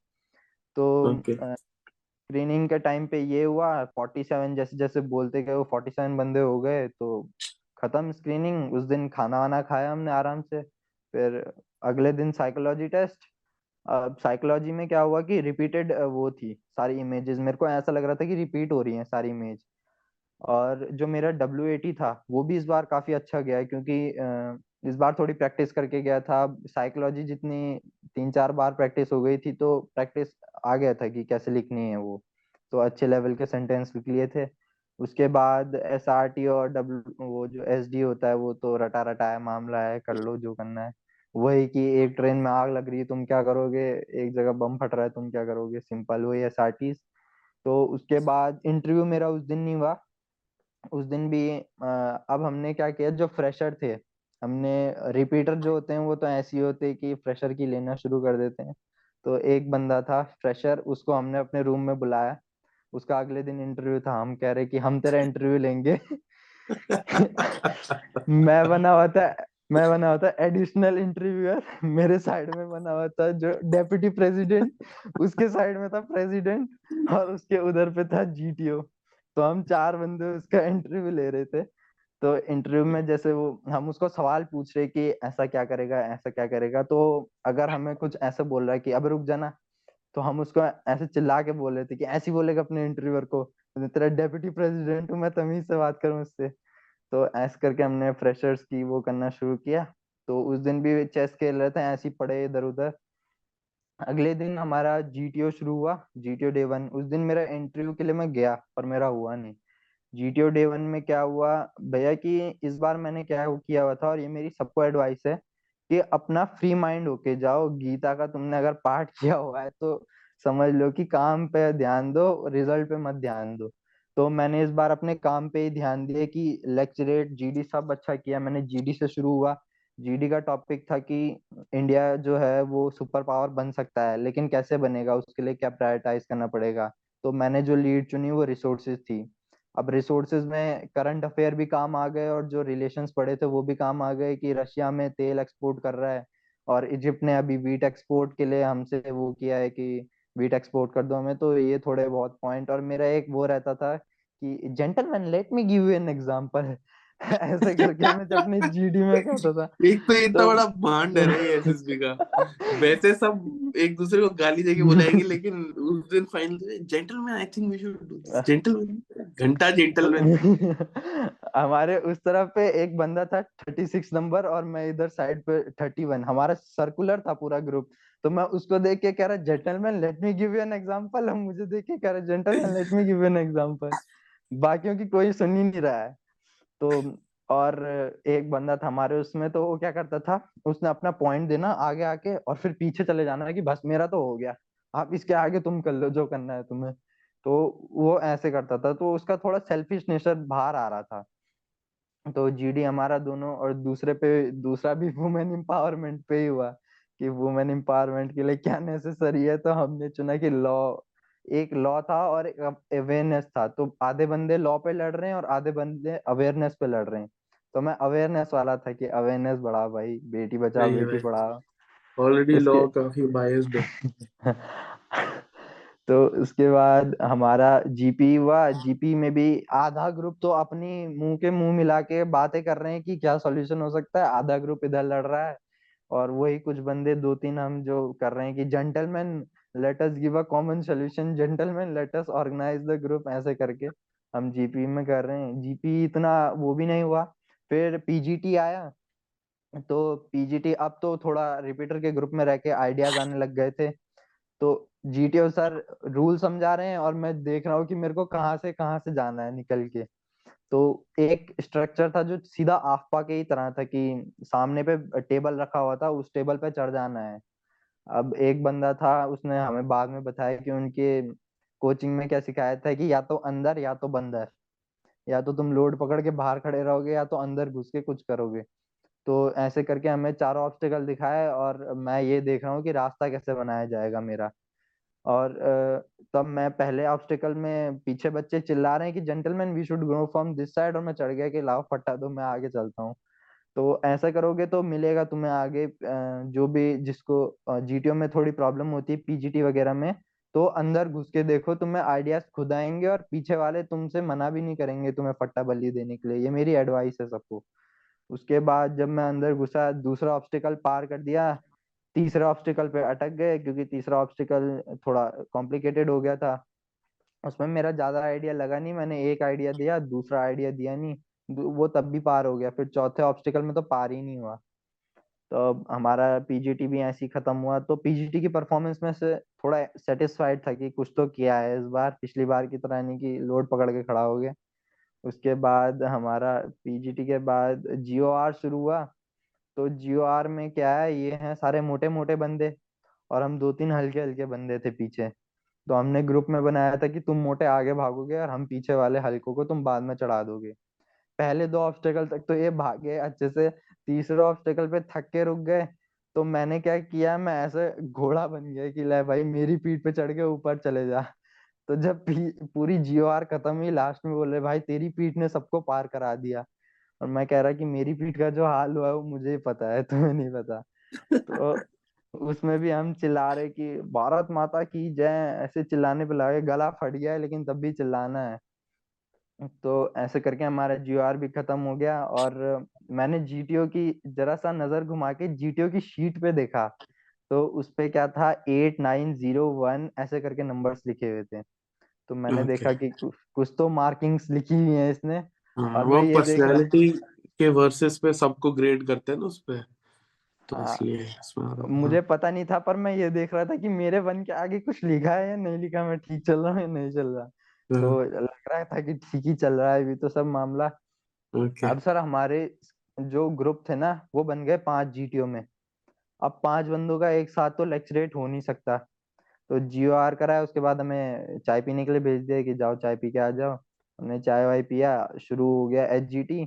तो स्क्रीनिंग के टाइम पे ये हुआ 47 जैसे जैसे बोलते गए वो 47 बंदे हो गए तो खत्म स्क्रीनिंग उस दिन खाना वाना खाया हमने आराम से। फिर अगले दिन साइकोलॉजी टेस्ट अब साइकोलॉजी में क्या हुआ कि रिपीटेड वो थी सारी इमेजेस मेरे को ऐसा लग रहा था कि रिपीट हो रही है सारी इमेज और जो मेरा डब्ल्यू एटी था वो भी इस बार काफ़ी अच्छा गया है क्योंकि इस बार थोड़ी प्रैक्टिस करके गया था। साइकोलॉजी जितनी तीन चार बार प्रैक्टिस हो गई थी तो प्रैक्टिस आ गया था कि कैसे लिखनी है वो। तो अच्छे लेवल के सेंटेंस लिख लिए थे। उसके बाद एस आर टी और डब्ल्यू वो जो एस डी होता है वो तो रटा रटाया मामला है कर लो जो करना है। वही कि एक ट्रेन में आग लग रही है तुम क्या करोगे? एक जगह बम फट रहा है तुम क्या करोगे? सिंपल वही एस आर टी तो उसके बाद इंटरव्यू मेरा उस दिन नहीं हुआ। उस दिन भी अब हमने क्या किया, जो फ्रेशर थे, हमने रिपीटर जो होते हैं, वो तो ऐसे ही होते कि फ्रेशर की लेना शुरू कर देते हैं। तो एक बंदा था फ्रेशर उसको हमने अपने रूम में बुलाया। उसका अगले दिन इंटरव्यू था, हम कह रहे कि हम तेरा इंटरव्यू लेंगे। मैं बना हुआ था, मैं बना हुआ था एडिशनल इंटरव्यूअर मेरे साइड में बना हुआ था जो डेप्यूटी प्रेसिडेंट उसके साइड में था प्रेसिडेंट और उसके उधर पे था जीटीओ तो हम चार बंदे उसका इंटरव्यू ले रहे थे। तो इंटरव्यू में जैसे वो, हम उसको सवाल पूछ रहे कि ऐसा क्या करेगा, ऐसा क्या करेगा? तो अगर हमें कुछ ऐसा बोल रहा है कि, अब रुक जाना। तो हम उसको ऐसे चिल्ला के बोल रहे थे कि, ऐसे बोलेगा अपने इंटरव्यूअर को। तेरा डेप्यूटी प्रेसिडेंट हूँ मैं, तमीज से बात करूँ उससे। तो ऐसे करके हमने फ्रेशर्स की वो करना शुरू किया। तो उस दिन भी चेस खेल रहे थे, ऐसे ही पड़े इधर उधर अगले दिन हमारा जीटीओ शुरू हुआ जीटीओ डे वन उस दिन मेरा इंटरव्यू के लिए मैं गया पर मेरा हुआ नहीं। जीटीओ डे वन में क्या हुआ, भैया कि इस बार मैंने क्या किया हुआ था और ये मेरी सबको एडवाइस है कि अपना फ्री माइंड होके जाओ। गीता का तुमने अगर पाठ किया हुआ है तो समझ लो कि काम पे ध्यान दो रिज़ल्ट पे मत ध्यान दो। तो मैंने इस बार अपने काम पे ही ध्यान दिया कि लेक्चरेट जीडी सब अच्छा किया। मैंने जीडी से शुरू हुआ। जीडी का टॉपिक था कि इंडिया जो है वो सुपर पावर बन सकता है, लेकिन कैसे बनेगा, उसके लिए क्या प्रायोरिटाइज करना पड़ेगा? तो मैंने जो लीड चुनी वो रिसोर्सेज थी। अब रिसोर्सेज में करंट अफेयर भी काम आ गए और जो रिलेशंस पड़े थे वो भी काम आ गए कि रशिया में तेल एक्सपोर्ट कर रहा है और इजिप्ट ने अभी वीट एक्सपोर्ट के लिए हमसे वो किया है कि वीट एक्सपोर्ट कर दो हमें तो ये थोड़े बहुत पॉइंट और मेरा एक वो रहता था कि gentleman let me give you an example ऐसे करके मैं जब अपनी जीडी में कहता था। एक तो इतना तो बड़ा भांड है ये एसएसबी का। वैसे सब एक दूसरे को गाली देके बुलाएँगे लेकिन उस दिन final gentleman I think we should do this gentleman घंटा जेंटलमैन हमारे उस तरफ़ पे एक बंदा था थर्टी सिक्स नंबर और मैं इधर साइड पे थर्टी वन हमारा सर्कुलर था पूरा ग्रुप तो मैं उसको देख के कह रहा gentleman let me give you an example हम मुझे देख के कह रहा gentleman let me give you an example बाकियों की कोई सुन ही नहीं रहा है। तो और एक बंदा था हमारे उसमें तो वो क्या करता था, उसने अपना पॉइंट देना आगे आके और फिर पीछे चले जाना है कि बस मेरा तो हो गया, आप इसके आगे तुम कर लो, जो करना है तुम्हें। तो वो ऐसे करता था तो उसका थोड़ा सेल्फिश नेचर बाहर आ रहा था। तो जीडी हमारा दोनों और दूसरे पे, दूसरा भी वुमेन एम्पावरमेंट पे ही हुआ कि वुमेन एम्पावरमेंट के लिए क्या नेसेसरी है तो हमने चुना कि लॉ एक लॉ था और एक अवेयरनेस था। तो आधे बंदे लॉ पे लड़ रहे हैं और आधे बंदे अवेयरनेस पे लड़ रहे हैं। तो मैं अवेयरनेस वाला था कि अवेयरनेस बढ़ाओ भाई बेटी बचाओ बेटी पढ़ाओ। ऑलरेडी लॉ काफ़ी बायस्ड है। तो उसके बाद हमारा जीपी हुआ। जीपी में भी आधा ग्रुप तो अपनी मुँह के मुँह मिला के बातें कर रहे हैं कि क्या सॉल्यूशन हो सकता है। आधा ग्रुप इधर लड़ रहा है और वही कुछ बंदे दो तीन हम जो कर रहे हैं कि gentleman let us give a common solution gentleman let us organise the group ऐसे करके। हम जीपी में कर रहे हैं। जीपी इतना वो भी नहीं हुआ। फिर पीजीटी आया। तो पीजीटी अब तो थोड़ा रिपीटर के ग्रुप में रह के आइडियाज़ आने लग गए थे। तो जीटीओ सर रूल समझा रहे हैं और मैं देख रहा हूँ कि मेरे को कहाँ से कहाँ से जाना है निकल के। तो एक स्ट्रक्चर था जो सीधा आफपा के ही तरह था कि सामने पे टेबल रखा हुआ था। उस टेबल पे चढ़ जाना है। अब एक बंदा था, उसने हमें बाद में बताया कि उनके कोचिंग में क्या सिखाया था कि या तो अंदर या तो बंदर। या तो तुम लोड पकड़ के बाहर खड़े रहोगे या तो अंदर घुस के कुछ करोगे। तो ऐसे करके हमें चारों ऑब्स्टिकल दिखाए और मैं ये देख रहा हूँ कि रास्ता कैसे बनाया जाएगा मेरा। और तब मैं पहले ऑब्स्टिकल में पीछे बच्चे चिल्ला रहे हैं कि gentleman we should go from this side और मैं चढ़ गया कि, लाओ, फटा दो, मैं आगे चलता हूँ। तो ऐसा करोगे तो मिलेगा तुम्हें आगे जो भी जिसको जीटीओ में थोड़ी प्रॉब्लम होती है पीजीटी वगैरह में तो अंदर घुस के देखो, तुम्हें आइडियाज़ खुद आएँगे और पीछे वाले तुमसे मना भी नहीं करेंगे तुम्हें फट्टा बल्ली देने के लिए। ये मेरी एडवाइस है सबको। उसके बाद जब मैं अंदर घुसा, दूसरा ऑब्स्टिकल पार कर दिया, तीसरा ऑब्स्टिकल पे अटक गए, क्योंकि तीसरा ऑब्स्टिकल थोड़ा कॉम्प्लिकेटेड हो गया था, उसमें मेरा ज़्यादा आइडिया लगा नहीं, मैंने एक आइडिया दिया, दूसरा आइडिया दिया नहीं। वो तब भी पार हो गया। फिर चौथे ऑब्स्टिकल में तो पार ही नहीं हुआ। तो हमारा पीजीटी भी ऐसे ही खत्म हुआ। तो पीजीटी की परफॉर्मेंस में से थोड़ा सेटिस्फाइड था कि कुछ तो किया है इस बार। पिछली बार की तरह नहीं कि लोड पकड़ के खड़ा हो गया। उसके बाद हमारा पीजीटी के बाद जियो शुरू हुआ। तो जियो में क्या है, ये हैं सारे मोटे मोटे बंदे और हम दो तीन हल्के हल्के बंदे थे पीछे। तो हमने ग्रुप में बनाया था कि तुम मोटे आगे भागोगे और हम पीछे वाले हल्कों को तुम बाद में चढ़ा दोगे। पहले दो ऑब्स्टेकल तक तो ये भागे, अच्छे से तीसरे ऑब्स्टेकल पे थक के रुक गए तो मैंने क्या किया, मैं ऐसे घोड़ा बन गया कि ले भाई मेरी पीठ पे चढ़ के ऊपर चले जा। तो जब पूरी जियो आर खत्म हुई लास्ट में बोले, भाई तेरी पीठ ने सबको पार करा दिया। और मैं कह रहा कि मेरी पीठ का जो हाल हुआ है, वो मुझे पता है, तुम्हें नहीं पता। तो उसमें भी हम चिल्ला रहे कि, भारत माता की जय, ऐसे चिल्लाने पे लगे गला फट गया है लेकिन तब भी चिल्लाना है। तो ऐसे करके हमारा जीओआर भी खत्म हो गया और मैंने जीटीओ की जरा सा नज़र घुमा के जीटीओ की शीट पे देखा तो उस पे क्या था? एट नाइन ज़ीरो वन ऐसे करके नंबर्स लिखे हुए थे। तो मैंने ओके। देखा कि कुछ तो मार्किंग्स लिखी हुई है इसने। हाँ और वो देख रहा पर्सनालिटी के वर्सेस पे सबको ग्रेड करते हैं ना उस पे। तो हाँ। इसलिए हूँ मुझे हाँ पता नहीं था पर मैं ये देख रहा था कि मेरे वन के आगे कुछ लिखा है या नहीं लिखा मैं ठीक चल रहा हूँ या नहीं चल रहा। तो हाँ, लग रहा था कि ठीक ही चल रहा है अभी तो सब मामला। ओके। अब सर हमारे जो ग्रुप थे ना वो बन गए पाँच जीटीओ में। अब पाँच बंदों का एक साथ तो लेक्चरेट हो नहीं सकता। तो जियो आर कराया उसके बाद हमें चाय पीने के लिए भेज दिया कि जाओ चाय पी के आ जाओ। हमने चाय वाय पिया शुरू हो गया एच जी टी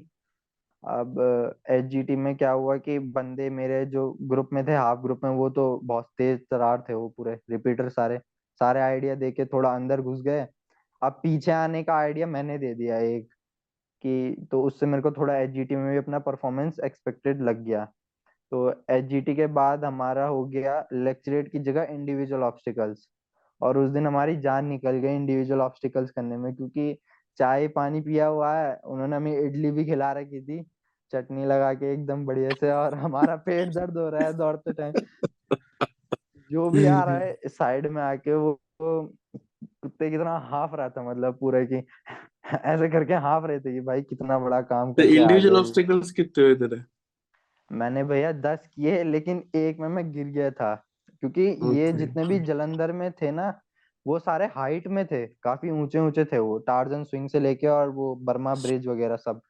अब एच जी टी में क्या हुआ कि बंदे मेरे जो ग्रुप में थे हाफ़ ग्रुप में वो तो बहुत तेज तरार थे वो पूरे रिपीटर सारे। सारे आइडिया दे के थोड़ा अंदर घुस गए। अब पीछे आने का आइडिया मैंने दे दिया एक कि तो उससे मेरे को थोड़ा एच जी टी में भी अपना परफॉर्मेंस एक्सपेक्टेड लग गया। तो एच जी टी के बाद हमारा हो गया लेक्चरेट की जगह इंडिविजुअल ऑब्स्टिकल्स और उस दिन हमारी जान निकल गई इंडिविजुअल ऑब्स्टिकल्स करने में क्योंकि चाय पानी पिया हुआ है उन्होंने हमें इडली भी खिला रखी थी चटनी लगा के एकदम बढ़िया से और हमारा पेट दर्द हो रहा है दौड़ते टाइम। जो भी आ रहा है साइड में आके वो, वो कुत्ते की तरह हाफ़ रहा था मतलब पूरा की ऐसे करके हाफ़ रहे थे कि भाई कितना बड़ा काम तो इंडिविजुअल ऑब्स्टिकल्स कितने हुए तेरे? मैंने भैया दस किए लेकिन एक में मैं गिर गया था। क्योंकि ये जितने भी जलंधर में थे ना वो सारे हाइट में थे काफ़ी ऊँचे ऊँचे थे वो टार्जन स्विंग से लेके और वो बर्मा ब्रिज वगैरह सब।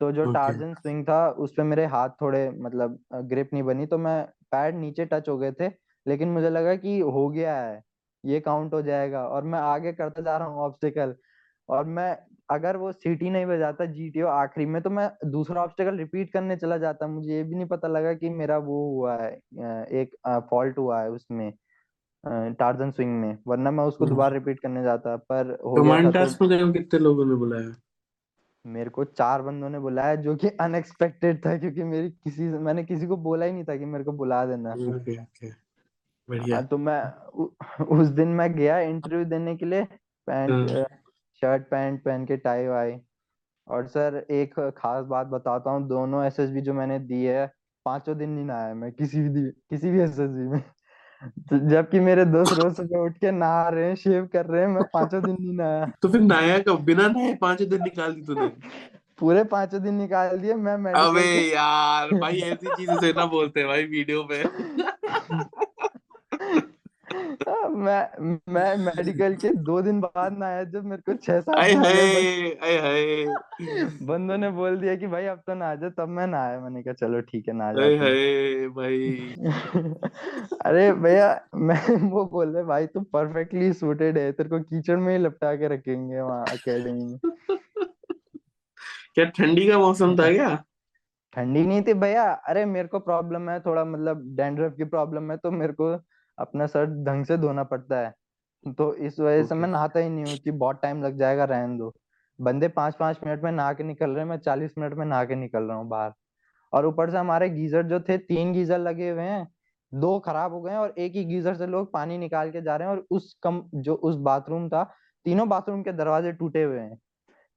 तो जो ओके टार्जन स्विंग था उस पे मेरे हाथ थोड़े मतलब ग्रिप नहीं बनी तो मैं पैर नीचे टच हो गए थे लेकिन मुझे लगा कि हो गया है। ये काउंट हो जाएगा और मैं आगे करते जा रहा हूँ ऑब्स्टिकल और मैं अगर वो सीटी नहीं बजाता जीटीओ आखिरी में तो मैं दूसरा ऑब्स्टेकल रिपीट करने चला जाता। मुझे ये भी नहीं पता लगा कि मेरा वो हुआ है एक फॉल्ट हुआ है उसमें टार्जन स्विंग में वरना मैं उसको दोबारा रिपीट करने जाता पर हो गया था कमांड तो में कितने लोगों ने बुलाया? मेरे को चार बंदों ने बुलाया जो कि अनएक्सपेक्टेड था क्योंकि मेरी किसी मैंने किसी को बोला ही नहीं था कि मेरे को बुला देना। Okay okay. बढ़िया। हाँ, तो मैं उ, उस दिन मैं गया इंटरव्यू देने के लिए पैंट हाँ, शर्ट पैंट पहन के टाई वाई। और सर एक खास बात बताता हूँ दोनों एसएसबी जो मैंने दी है पाँचों दिन नहीं नहाया मैं किसी भी किसी भी एसएसबी में। तो जबकि मेरे दोस्त रोज सुबह उठ के नहा रहे हैं शेव कर रहे हैं मैं पाँचों दिन नहीं नहाया। तो फिर नहाया कब? बिना नहाए पाँच दिन निकाल दी तूने। पूरे पाँचों दिन निकाल दिए मैं अबे यार भाई ऐसी चीज़ें से ना बोलते हैं भाई वीडियो पे मैं मैं मेडिकल के दो दिन बाद ना आया जब मेरे को छह सात आए हाय आए हाय। बंदों ने बोल दिया कि भाई अब तो ना आ जा तब मैं ना आया। मैंने कहा चलो ठीक है ना आ हाय भाई। अरे भैया मैं वो बोल रहे भाई तू परफेक्टली सूटेड है तेरे को कीचड़ में ही लपटा के रखेंगे वहाँ अकेडमी में। क्या ठंडी का मौसम था क्या? ठंडी नहीं थी भैया। अरे मेरे को प्रॉब्लम है थोड़ा मतलब डैंड्रफ की प्रॉब्लम है तो मेरे को अपना सर ढंग से धोना पड़ता है। तो इस वजह से मैं नहाता ही नहीं हूँ कि बहुत टाइम लग जाएगा रहने दो। बंदे पाँच पाँच मिनट में नहा के निकल रहे हैं मैं चालीस मिनट में नहा के निकल रहा हूँ बाहर। और ऊपर से हमारे गीजर जो थे तीन गीजर लगे हुए हैं दो खराब हो गए हैं और एक ही गीजर से लोग पानी निकाल के जा रहे हैं और उस कम जो उस बाथरूम था तीनों बाथरूम के दरवाजे टूटे हुए हैं।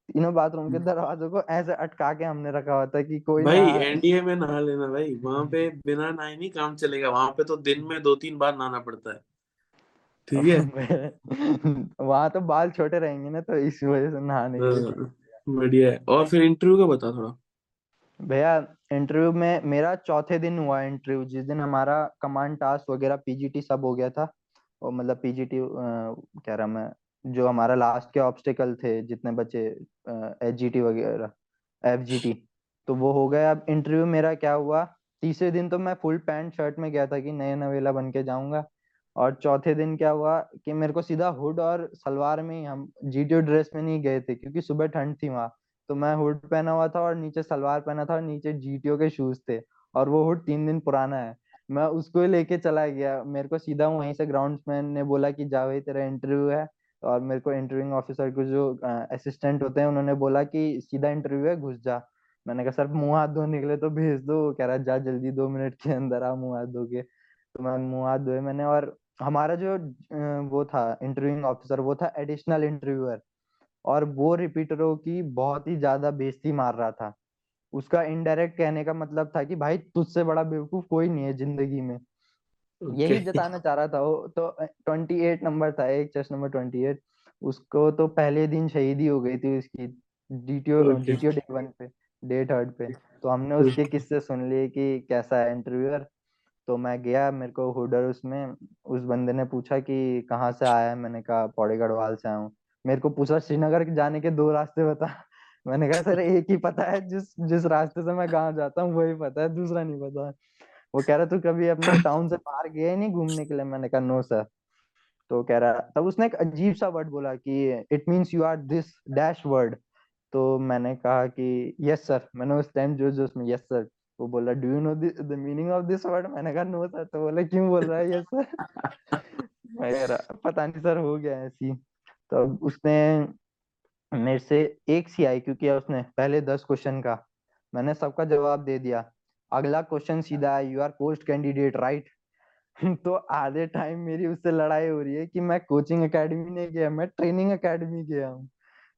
तीनों बाथरूम के दरवाजों को ऐसे अटका के हमने रखा हुआ था कि कोई भाई एनडीए में नहा लेना भाई। वहाँ पे बिना नहाए नहीं काम चलेगा। वहाँ पे तो दिन में दो तीन बार नहाना पड़ता है। ठीक है? वहाँ तो बाल छोटे रहेंगे ना तो इस वजह से नहाने के लिए। हाँ, बढ़िया है। और फिर इंटरव्यू का बता थोड़ा। भैया इंटरव्यू में मेरा चौथे दिन हुआ इंटरव्यू। जिस दिन हमारा कमांड टास्क वगैरह पीजीटी सब हो गया था। और मतलब पीजीटी कह रहा मैं जो हमारा लास्ट के ऑब्स्टिकल थे, जितने बचे एचजीटी वगैरह एफजीटी तो वो हो गया अब इंटरव्यू मेरा क्या हुआ? तीसरे दिन तो मैं फुल पैंट शर्ट में गया था कि नया नवेला बन के जाऊँगा। और चौथे दिन क्या हुआ कि मेरे को सीधा हुड और सलवार में हम जीटीओ ड्रेस में नहीं गए थे, क्योंकि सुबह ठंड थी वहाँ। तो मैं हुड पहना हुआ था और नीचे सलवार पहना था और नीचे जीटीओ के शूज़ थे। और वो हुड तीन दिन पुराना है। मैं उसको लेके चला गया। मेरे को सीधा वहीं से ग्राउंड्समैन ने बोला कि जा भाई तेरा इंटरव्यू है। और मेरे को इंटरव्यूइंग ऑफिसर के जो असिस्टेंट होते हैं, उन्होंने बोला कि सीधा इंटरव्यू है, घुस जा। मैंने कहा, सर, मुँह हाथ धो निकले तो भेज दो। कह रहा, जा जल्दी दो मिनट के अंदर आ, मुँह हाथ धो के। तो मैं, मुँह हाथ धोए मैंने और हमारा जो वो था इंटरव्यूइंग ऑफिसर वो था एडिशनल इंटरव्यूअर और वो रिपीटरों की बहुत ही ज़्यादा बेइज्जती मार रहा था। उसका इनडायरेक्ट कहने का मतलब था कि, भाई, तुझसे बड़ा बेवकूफ़ कोई नहीं है ज़िंदगी में। यही जताना चाह रहा था वो तो ट्वेंटी एट नंबर था एक चेस्ट नंबर ट्वेंटी एट उसको तो पहले दिन शहीदी हो गई थी उसकी डीटीओ डीटीओ डे वन पे डे थर्ड पे। तो हमने उसके किस्से सुन लिए कि कैसा है इंटरव्यूअर तो मैं गया मेरे को हुडर उसमें उस बंदे ने पूछा कि कहाँ से आया है? मैंने कहा पौड़ी गढ़वाल से आया हूँ। मेरे को पूछा श्रीनगर जाने के दो रास्ते बता। मैंने कहा सर एक ही पता है जिस जिस रास्ते से मैं गाँव जाता हूँ वही पता है दूसरा नहीं पता वो कह रहा तू कभी अपने टाउन से बाहर गया ही नहीं घूमने के लिए? मैंने कहा नो सर तो कह रहा तब उसने एक अजीब सा वर्ड बोला कि it means you are this dash word तो मैंने कहा कि यस सर मैंने उस टाइम जो जो उसमें यस सर वो बोला do you know the meaning of this word मैंने कहा नो सर तो बोला क्यों बोल रहा है? यस सर मैं कह रहा पता नहीं सर हो गया ऐसी तो उसने मेरे से एक सी आई क्योंकि उसने पहले दस क्वेश्चन का। मैंने सबका जवाब दे दिया। अगला क्वेश्चन सीधा है you are post candidate right तो आधे टाइम मेरी उससे लड़ाई हो रही है कि मैं कोचिंग एकेडमी नहीं गया मैं ट्रेनिंग एकेडमी गया हूँ।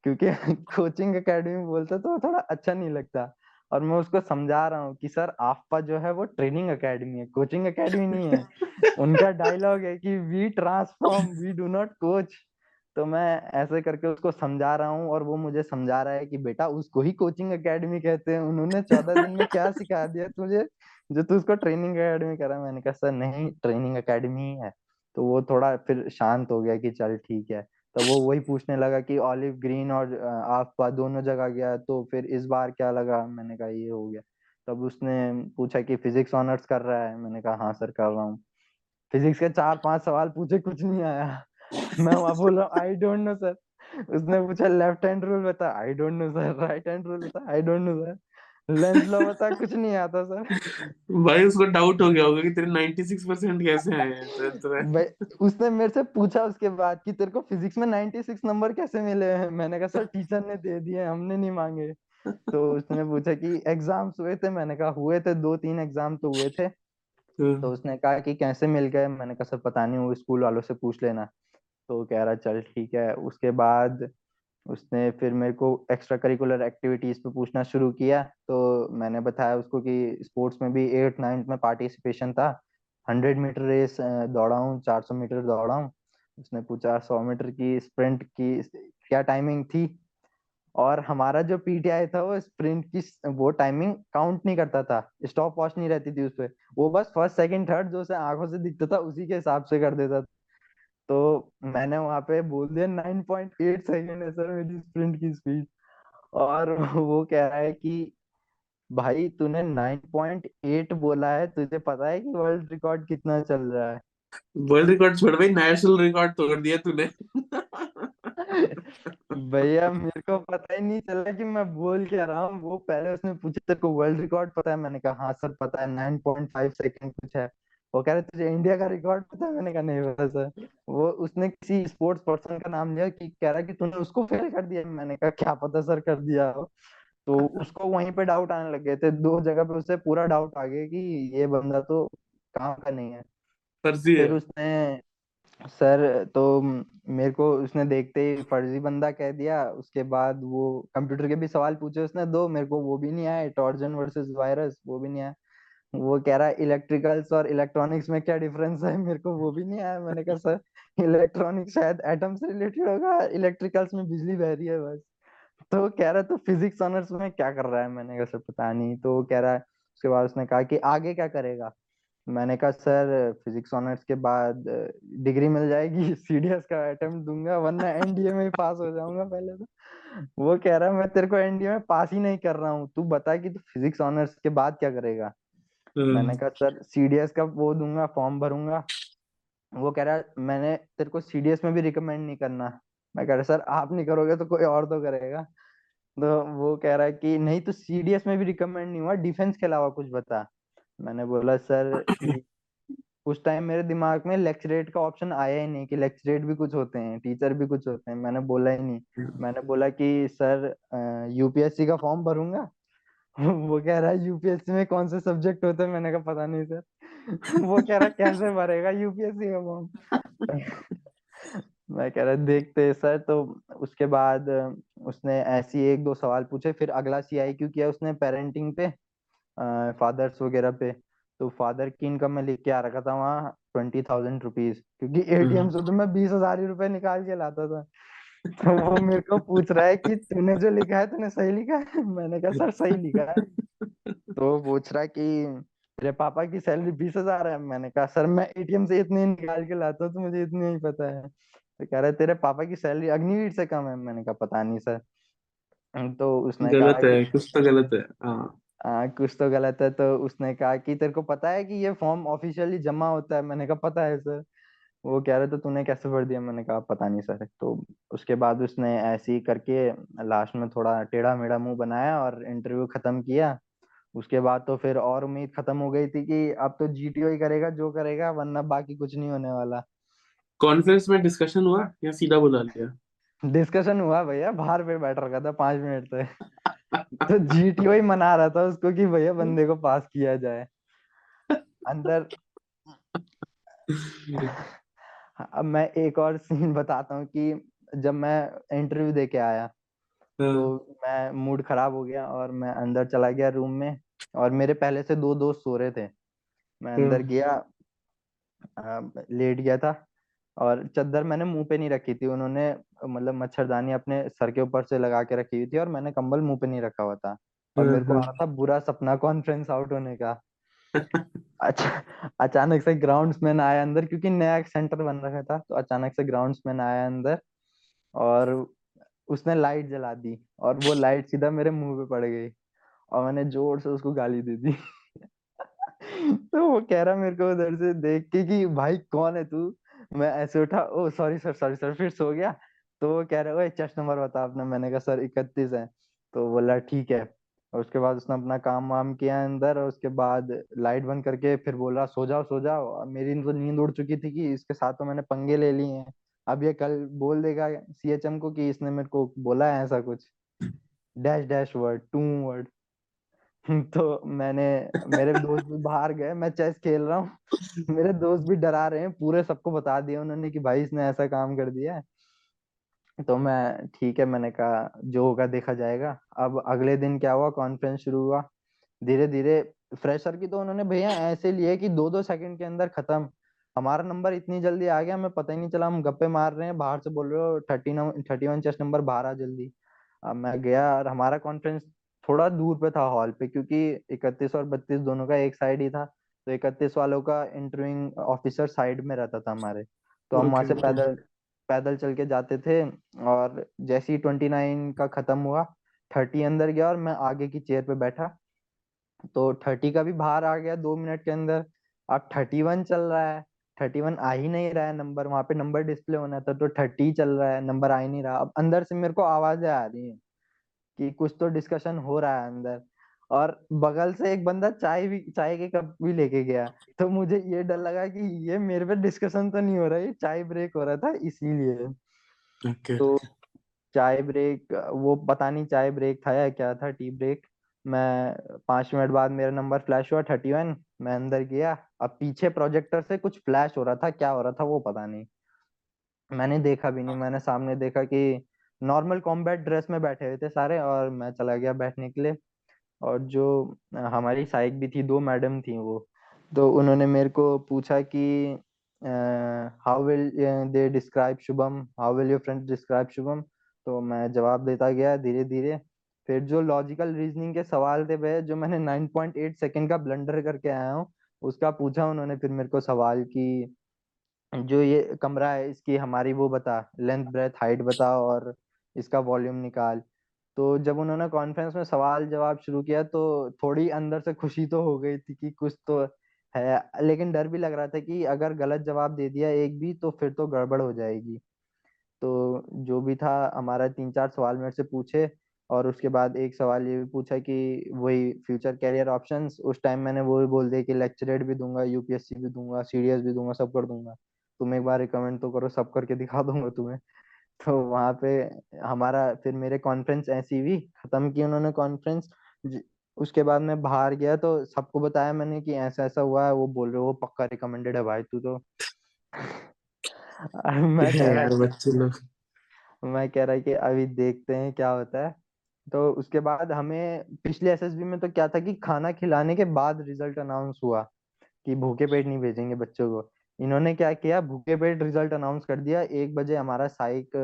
क्योंकि कोचिंग एकेडमी बोलते तो थोड़ा अच्छा नहीं लगता। और मैं उसको समझा रहा हूँ कि सर आपका जो है वो ट्रेनिंग एकेडमी है कोचिंग एकेडमी नहीं है। उनका डायलॉग है कि we transform we do not coach तो मैं ऐसे करके उसको समझा रहा हूँ और वो मुझे समझा रहा है कि, बेटा, उसको ही कोचिंग एकेडमी कहते हैं। उन्होंने चौदह दिन में क्या सिखा दिया तुझे? जो तू उसको ट्रेनिंग एकेडमी करा। मैंने कहा, सर, नहीं ट्रेनिंग एकेडमी है तो वो थोड़ा फिर शांत हो गया कि, चल, ठीक है। तो वो वही पूछने लगा कि ऑलिव ग्रीन और आपका दोनों जगह गया तो फिर इस बार क्या लगा? मैंने कहा, ये हो गया। तब उसने पूछा कि फिजिक्स ऑनर्स कर रहा है? मैंने कहा हाँ सर, कर रहा हूँ। फिजिक्स के चार पाँच सवाल पूछे, कुछ नहीं आया। मैं वहाँ बोल आई डोंट नो सर उसने पूछा लेफ़्ट हैंड रूल बता? I don't know sir right hand rule बता? I don't know sir Lenz law बता? कुछ नहीं आता सर भाई उसको डाउट हो गया होगा कि तेरे 96 परसेंट कैसे आए हैं ट्वेल्थ भाई उसने मेरे से पूछा उसके बाद कि तेरे को फिजिक्स में 96 नंबर कैसे मिले हैं? मैंने कहा सर टीचर ने दे दिए हमने नहीं मांगे. तो उसने पूछा कि एग्ज़ाम्स हुए थे? मैंने कहा हुए थे दो तीन एग्ज़ाम तो हुए थे। तो उसने कहा कि कैसे मिल गए? मैंने कहा सर पता नहीं वो स्कूल वालों से पूछ लेना. तो कह रहा, चल ठीक है। उसके बाद उसने फिर मेरे को एक्स्ट्रा करिकुलर एक्टिविटीज़ पे पूछना शुरू किया। तो मैंने बताया उसको कि स्पोर्ट्स में भी एट नाइन्थ में पार्टिसिपेशन था। हंड्रेड मीटर रेस दौड़ा हूँ चार सौ मीटर दौड़ा हूँ उसने पूछा, सौ मीटर की स्प्रिंट की, क्या टाइमिंग थी? और हमारा जो पीटीआई था, वो स्प्रिंट की वो टाइमिंग काउंट नहीं करता था। स्टॉप वॉच नहीं रहती थी उसपे वो बस फ़र्स्ट सेकंड थर्ड जो उसे आँखों से दिखता था, उसी के हिसाब से कर देता था। तो मैंने वहाँ पे बोल दिया 9.8 सेकंड है सर मेरी स्प्रिंट की स्पीड और वो कह रहा है कि भाई तूने 9.8 बोला है तुझे पता है कि वर्ल्ड रिकॉर्ड कितना चल रहा है? वर्ल्ड रिकॉर्ड छोड़ भाई नेशनल रिकॉर्ड तोड़ दिया तूने। भैया मेरे को पता ही नहीं चला कि मैं बोल क्या रहा हूँ। वो पहले उसने पूछा तेरे को वर्ल्ड रिकॉर्ड पता है? मैंने कहा हाँ सर पता है 9.5 सेकंड कुछ है। वो कह रहे तुझे इंडिया का रिकॉर्ड पता है? मैंने कहा नहीं पता सर। वो उसने किसी स्पोर्ट्स पर्सन का नाम लिया कि कह रहा कि तूने उसको फेल कर दिया। मैंने कहा क्या पता सर कर दिया हो? तो उसको वहीं पे डाउट आने लग गए थे। दो जगह पे उसे पूरा डाउट आ गया कि ये बंदा तो काम का नहीं है। फर्जी फिर है उसने सर तो मेरे को उसने देखते ही फर्जी बंदा कह दिया। उसके बाद वो कंप्यूटर के भी सवाल पूछे उसने। दो मेरे को वो भी नहीं आए। टॉर्जन वर्सेस वायरस वो भी नहीं आया वो कह रहा है, इलेक्ट्रिकल्स और इलेक्ट्रॉनिक्स में क्या डिफरेंस है? मेरे को वो भी नहीं आया। मैंने कहा, सर, इलेक्ट्रॉनिक्स शायद एटम से रिलेटेड होगा, इलेक्ट्रिकल्स में बिजली बह रही है बस। तो कह रहा है तो फिजिक्स ऑनर्स में क्या कर रहा है? मैंने कहा, सर, पता नहीं। तो वो कह रहा है, उसके बाद उसने कहा कि आगे क्या करेगा? मैंने कहा, सर फिजिक्स ऑनर्स के बाद डिग्री मिल जाएगी सीडीएस का अटेम्प्ट दूँगा, वरना एनडीए में पास हो जाऊँगा पहले तो। वो कह रहा है, मैं तेरे को एनडीए में पास ही नहीं कर रहा हूँ। तू बता कि तू फिजिक्स ऑनर्स के बाद क्या करेगा? मैंने हम्म, कहा सर सीडीएस का वो दूँगा फॉर्म भरूँगा। वो कह रहा मैंने तेरे को सीडीएस में भी रिकमेंड नहीं करना। मैं कह रहा सर आप नहीं करोगे तो कोई और तो करेगा। तो वो कह रहा है कि नहीं तो सीडीएस में भी रिकमेंड नहीं हुआ डिफेंस के अलावा कुछ बता। मैंने बोला सर उस टाइम मेरे दिमाग में लेक्चरेट का ऑप्शन आया ही नहीं कि लेक्चरेट भी कुछ होते हैं टीचर भी कुछ होते हैं। मैंने बोला ही नहीं। मैंने बोला कि सर यूपीएससी का फॉर्म भरूँगा? वो कह रहा है यूपीएससी में कौन से सब्जेक्ट होते हैं? मैंने कहा, पता नहीं सर। वो कह रहा कैसे भरेगा यूपीएससी का फॉर्म मैं कह रहा, देखते सर। तो उसके बाद उसने ऐसी एक दो सवाल पूछे, फिर अगला सीआईक्यू किया उसने पेरेंटिंग पे फादर्स वगैरह पे। तो फादर की इनकम में लिख के आ रखा था वहाँ ट्वेंटी थाउज़ेंड रुपीज़ क्योंकि एटीएम से तो मैं बीस हज़ार ही रुपए निकाल के लाता था। तो वो मेरे को पूछ रहा है कि तूने जो लिखा है तूने सही लिखा है? मैंने कहा सर सही लिखा है। तो वो पूछ रहा है कि तेरे पापा की सैलरी बीस हज़ार है? मैंने कहा सर मैं एटीएम से इतनी निकाल के लाता हूँ तो मुझे इतनी ही पता है। तो कह रहा है तेरे पापा की सैलरी अग्निवीर से कम है? मैंने कहा पता नहीं सर। तो उसने गलत है कुछ तो गलत है हाँ। आ, कुछ तो गलत है। तो उसने कहा कि तेरे को पता है कि ये फॉर्म ऑफिशियली जमा होता है? मैंने कहा पता है सर। वो कह रहे तो तूने कैसे भर दिया? मैंने कहा पता नहीं सर। तो उसके बाद उसने ऐसे ही करके लास्ट में थोड़ा टेढ़ा मेढ़ा मुँह बनाया और इंटरव्यू खत्म किया। उसके बाद तो फिर और उम्मीद खत्म हो गई थी कि अब तो जीटीओ ही करेगा जो करेगा वरना बाकी कुछ नहीं होने वाला। कॉन्फ्रेंस में डिस्कशन हुआ या सीधा बुला लिया? डिस्कशन हुआ भैया बाहर पे बैठ रखा था पाँच मिनट तक तो जीटीओ ही मना रहा था उसको कि भैया बंदे को पास किया जाए। अंदर अब मैं एक और सीन बताता हूँ कि जब मैं इंटरव्यू दे के आया तो हाँ, मैं मूड खराब हो गया और मैं अंदर चला गया रूम में और मेरे पहले से दो दोस्त सो रहे थे। मैं अंदर हाँ, गया आ, लेट गया था और चादर मैंने मुँह पे नहीं रखी थी उन्होंने मतलब मच्छरदानी अपने सर के ऊपर से लगा के रखी हुई थी और मैंने कंबल मुँह पे नहीं रखा हुआ था। और हाँ, मेरे को आ हाँ। रहा था बुरा सपना कॉन्फ्रेंस आउट होने का। अच्छा अचानक से ग्राउंड्समैन आया अंदर क्योंकि नया सेंटर बन रखा था तो अचानक से ग्राउंड्समैन आया अंदर और उसने लाइट जला दी और वो लाइट सीधा मेरे मुँह पे पड़ गई और मैंने ज़ोर से उसको गाली दे दी। तो वो कह रहा मेरे को उधर से देख के कि, भाई, कौन है तू? मैं ऐसे उठा, oh sorry sir sorry sir फिर सो गया। तो वो कह रहा है चेस्ट नंबर बता अपना मैंने कहा, सर, इकतीस है। तो बोला, ठीक है। और उसके बाद उसने अपना काम वाम किया अंदर और उसके बाद लाइट बंद करके फिर बोला सो जाओ सो जाओ। मेरी तो नींद उड़ चुकी थी कि इसके साथ तो मैंने पंगे ले लिए हैं। अब ये कल बोल देगा सीएचएम को कि इसने मेरे को बोला है ऐसा कुछ। Dash dash word, two word. तो मैंने, मेरे दोस्त भी बाहर गए, मैं चेस खेल रहा हूँ। मेरे दोस्त भी डरा रहे हैं, पूरे सबको बता दिया उन्होंने कि भाई इसने ऐसा काम कर दिया है। तो मैं ठीक है मैंने कहा जो होगा देखा जाएगा। अब अगले दिन क्या हुआ? कॉन्फ्रेंस शुरू हुआ। धीरे धीरे फ्रेशर की तो उन्होंने भैया ऐसे लिए कि दो दो सेकंड के अंदर खत्म। हमारा नंबर इतनी जल्दी आ गया हमें पता ही नहीं चला हम गप्पे मार रहे हैं बाहर से बोल रहे हो thirty thirty one chest number बाहर आ जल्दी। अब मैं गया और हमारा कॉन्फ्रेंस थोड़ा दूर पे था हॉल पे क्योंकि इकतीस और बत्तीस दोनों का एक साइड ही था तो इकतीस वालों का इंटरव्यूइंग ऑफिसर साइड में रहता था हमारे। तो हम वहाँ से पैदल पैदल चल के जाते थे और जैसे ही ट्वेंटी नाइन का खत्म हुआ, थर्टी अंदर गया और मैं आगे की चेयर पे बैठा। तो थर्टी का भी बाहर आ गया दो मिनट के अंदर। अब थर्टी वन चल रहा है। थर्टी वन आ ही नहीं रहा है नंबर, वहाँ पे नंबर डिस्प्ले होना था तो थर्टी चल रहा है, नंबर आ ही नहीं रहा। अब अंदर से मेरे को आवाज़ें आ रही है कि कुछ तो डिस्कशन हो रहा है अंदर। और बगल से एक बंदा चाय भी चाय के कप भी लेके गया। तो मुझे ये डर लगा कि ये मेरे पे डिस्कशन तो नहीं हो रहा है ये चाय ब्रेक हो रहा था इसीलिए। ओके तो चाय ब्रेक वो पता नहीं चाय ब्रेक था या क्या था टी ब्रेक मैं पाँच मिनट बाद मेरा नंबर फ्लैश हुआ थर्टी वन मैं अंदर गया। अब पीछे प्रोजेक्टर से कुछ फ्लैश हो रहा था क्या हो रहा था वो पता नहीं। मैंने देखा भी नहीं मैंने सामने देखा कि नॉर्मल कॉम्बैट ड्रेस में बैठे हुए थे सारे और मैं चला गया बैठने के लिए। और जो हमारी साइक भी थी, दो मैडम थी वो। तो उन्होंने मेरे को पूछा कि how will they describe Shubham? How will your friend describe Shubham? तो मैं जवाब देता गया धीरे धीरे फिर जो लॉजिकल रीजनिंग के सवाल थे वह जो मैंने 9.8 सेकंड का ब्लंडर करके आया हूँ, उसका पूछा उन्होंने फिर मेरे को सवाल की, जो ये कमरा है, इसकी हमारी वो बता लेंथ ब्रेथ हाइट बता और इसका वॉल्यूम निकाल। तो जब उन्होंने कॉन्फ्रेंस में सवाल जवाब शुरू किया तो थोड़ी अंदर से खुशी तो हो गई थी कि कुछ तो है। लेकिन डर भी लग रहा था कि अगर गलत जवाब दे दिया एक भी तो फिर तो गड़बड़ हो जाएगी। तो जो भी था, हमारा तीन चार सवाल मेरे से पूछे और उसके बाद एक सवाल ये भी पूछा कि वही फ्यूचर कैरियर ऑप्शंस उस टाइम मैंने वो भी बोल दिया कि लेक्चरेट भी दूँगा यूपीएससी भी दूँगा सीडीएस भी दूँगा, सब कर दूँगा। तुम एक बार रिकमेंड तो करो, सब करके दिखा दूँगा तुम्हें। तो वहाँ पे हमारा फिर मेरे कॉन्फ्रेंस ऐसी हुई खत्म की उन्होंने कॉन्फ्रेंस उसके बाद मैं बाहर गया तो सबको बताया मैंने कि ऐसा ऐसा हुआ है वो बोल रहे हो पक्का रिकमेंडेड है भाई तू तो। मैं कह रहा मैं कह रहा कि अभी देखते हैं क्या होता है। तो उसके बाद हमें पिछले एसएसबी में तो क्या था कि खाना खिलाने के बाद रिज़ल्ट अनाउंस हुआ कि भूखे पेट नहीं भेजेंगे बच्चों को। इन्होंने क्या किया? भूखे पेट रिज़ल्ट अनाउंस कर दिया। एक बजे हमारा साइक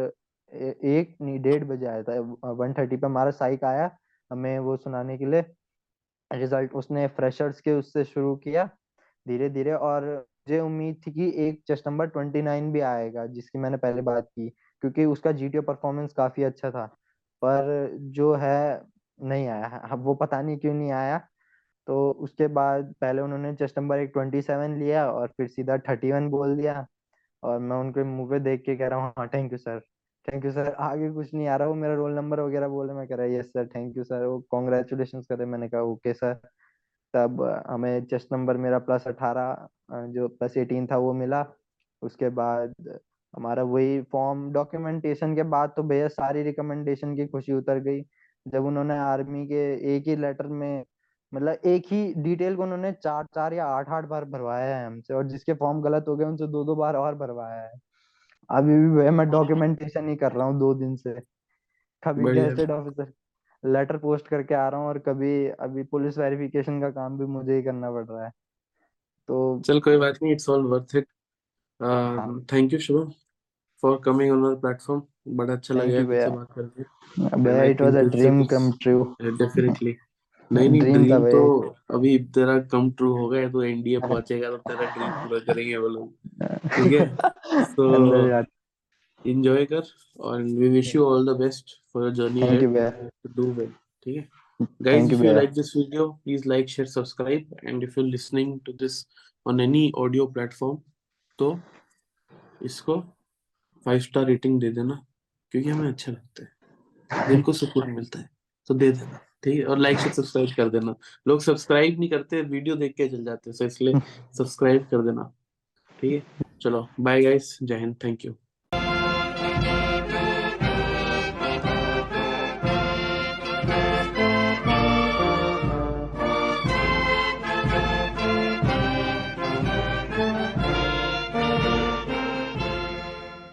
एक नहीं, डेढ़ बजे आया था। वन थर्टी पे हमारा साइक आया हमें वो सुनाने के लिए। रिज़ल्ट उसने फ्रेशर्स के उससे शुरू किया धीरे धीरे और मुझे उम्मीद थी कि एक चेस्ट नंबर 29 भी आएगा, जिसकी मैंने पहले बात की, क्योंकि उसका जीटीओ परफॉर्मेंस काफ़ी अच्छा था। पर जो है, नहीं आया। अब वो पता नहीं क्यों नहीं आया। तो उसके बाद पहले उन्होंने चेस्ट नंबर एक 27 लिया और फिर सीधा 31 बोल दिया। और मैं उनके मुँह पे देख के कह रहा हूँ हाँ thank you sir thank you sir आगे कुछ नहीं आ रहा। वो मेरा रोल नंबर वगैरह बोले मैं कह रहा yes sir thank you sir वो कॉन्ग्रेचुलेशन करे मैंने कहा ओके सर तब हमें चेस्ट नंबर मेरा प्लस अठारह जो प्लस एटीन था, वो मिला। उसके बाद हमारा वही फॉर्म डॉक्यूमेंटेशन के बाद तो भैया सारी रिकमेंडेशन की खुशी उतर गई। जब उन्होंने आर्मी के एक ही लेटर में मतलब एक ही डिटेल को उन्होंने चार चार या आठ आठ बार भरवाया है हमसे और जिसके फॉर्म गलत हो गए उनसे दो दो बार और भरवाया है। अभी भी भैया मैं डॉक्यूमेंटेशन ही कर रहा हूँ दो दिन से। कभी बढ़िया। ऑफिसर लेटर पोस्ट करके आ रहा हूँ और कभी अभी पुलिस वेरिफिकेशन का काम भी मुझे ही करना पड़ रहा है। तो चल कोई बात नहीं it's all worth it thank you Shubham for coming on our platform बड़ा अच्छा लगा भैया। बात करके। भैया it was a dream come true definitely नहीं नहीं Dream था ड्रीम तो भाई। अभी तेरा कम ट्रू हो गया तो एनडीए पहुंचेगा तो तेरा ड्रीम पूरा करेंगे वो लोग। ठीक है? जाके एंजॉय कर और we wish you all the best for your journey thank you भैया do well ठीक है? Guys if you like this video please like share subscribe and if you're listening to this on any audio platform तो इसको five star rating दे देना क्योंकि हमें अच्छा लगता है। दिल को सुकून मिलता है तो दे देना। ठीक है और लाइक से सब्सक्राइब कर देना। लोग सब्सक्राइब नहीं करते वीडियो देख के चल जाते हैं इसलिए सब्सक्राइब कर देना। ठीक है? चलो बाय गाइस जय हिंद थैंक यू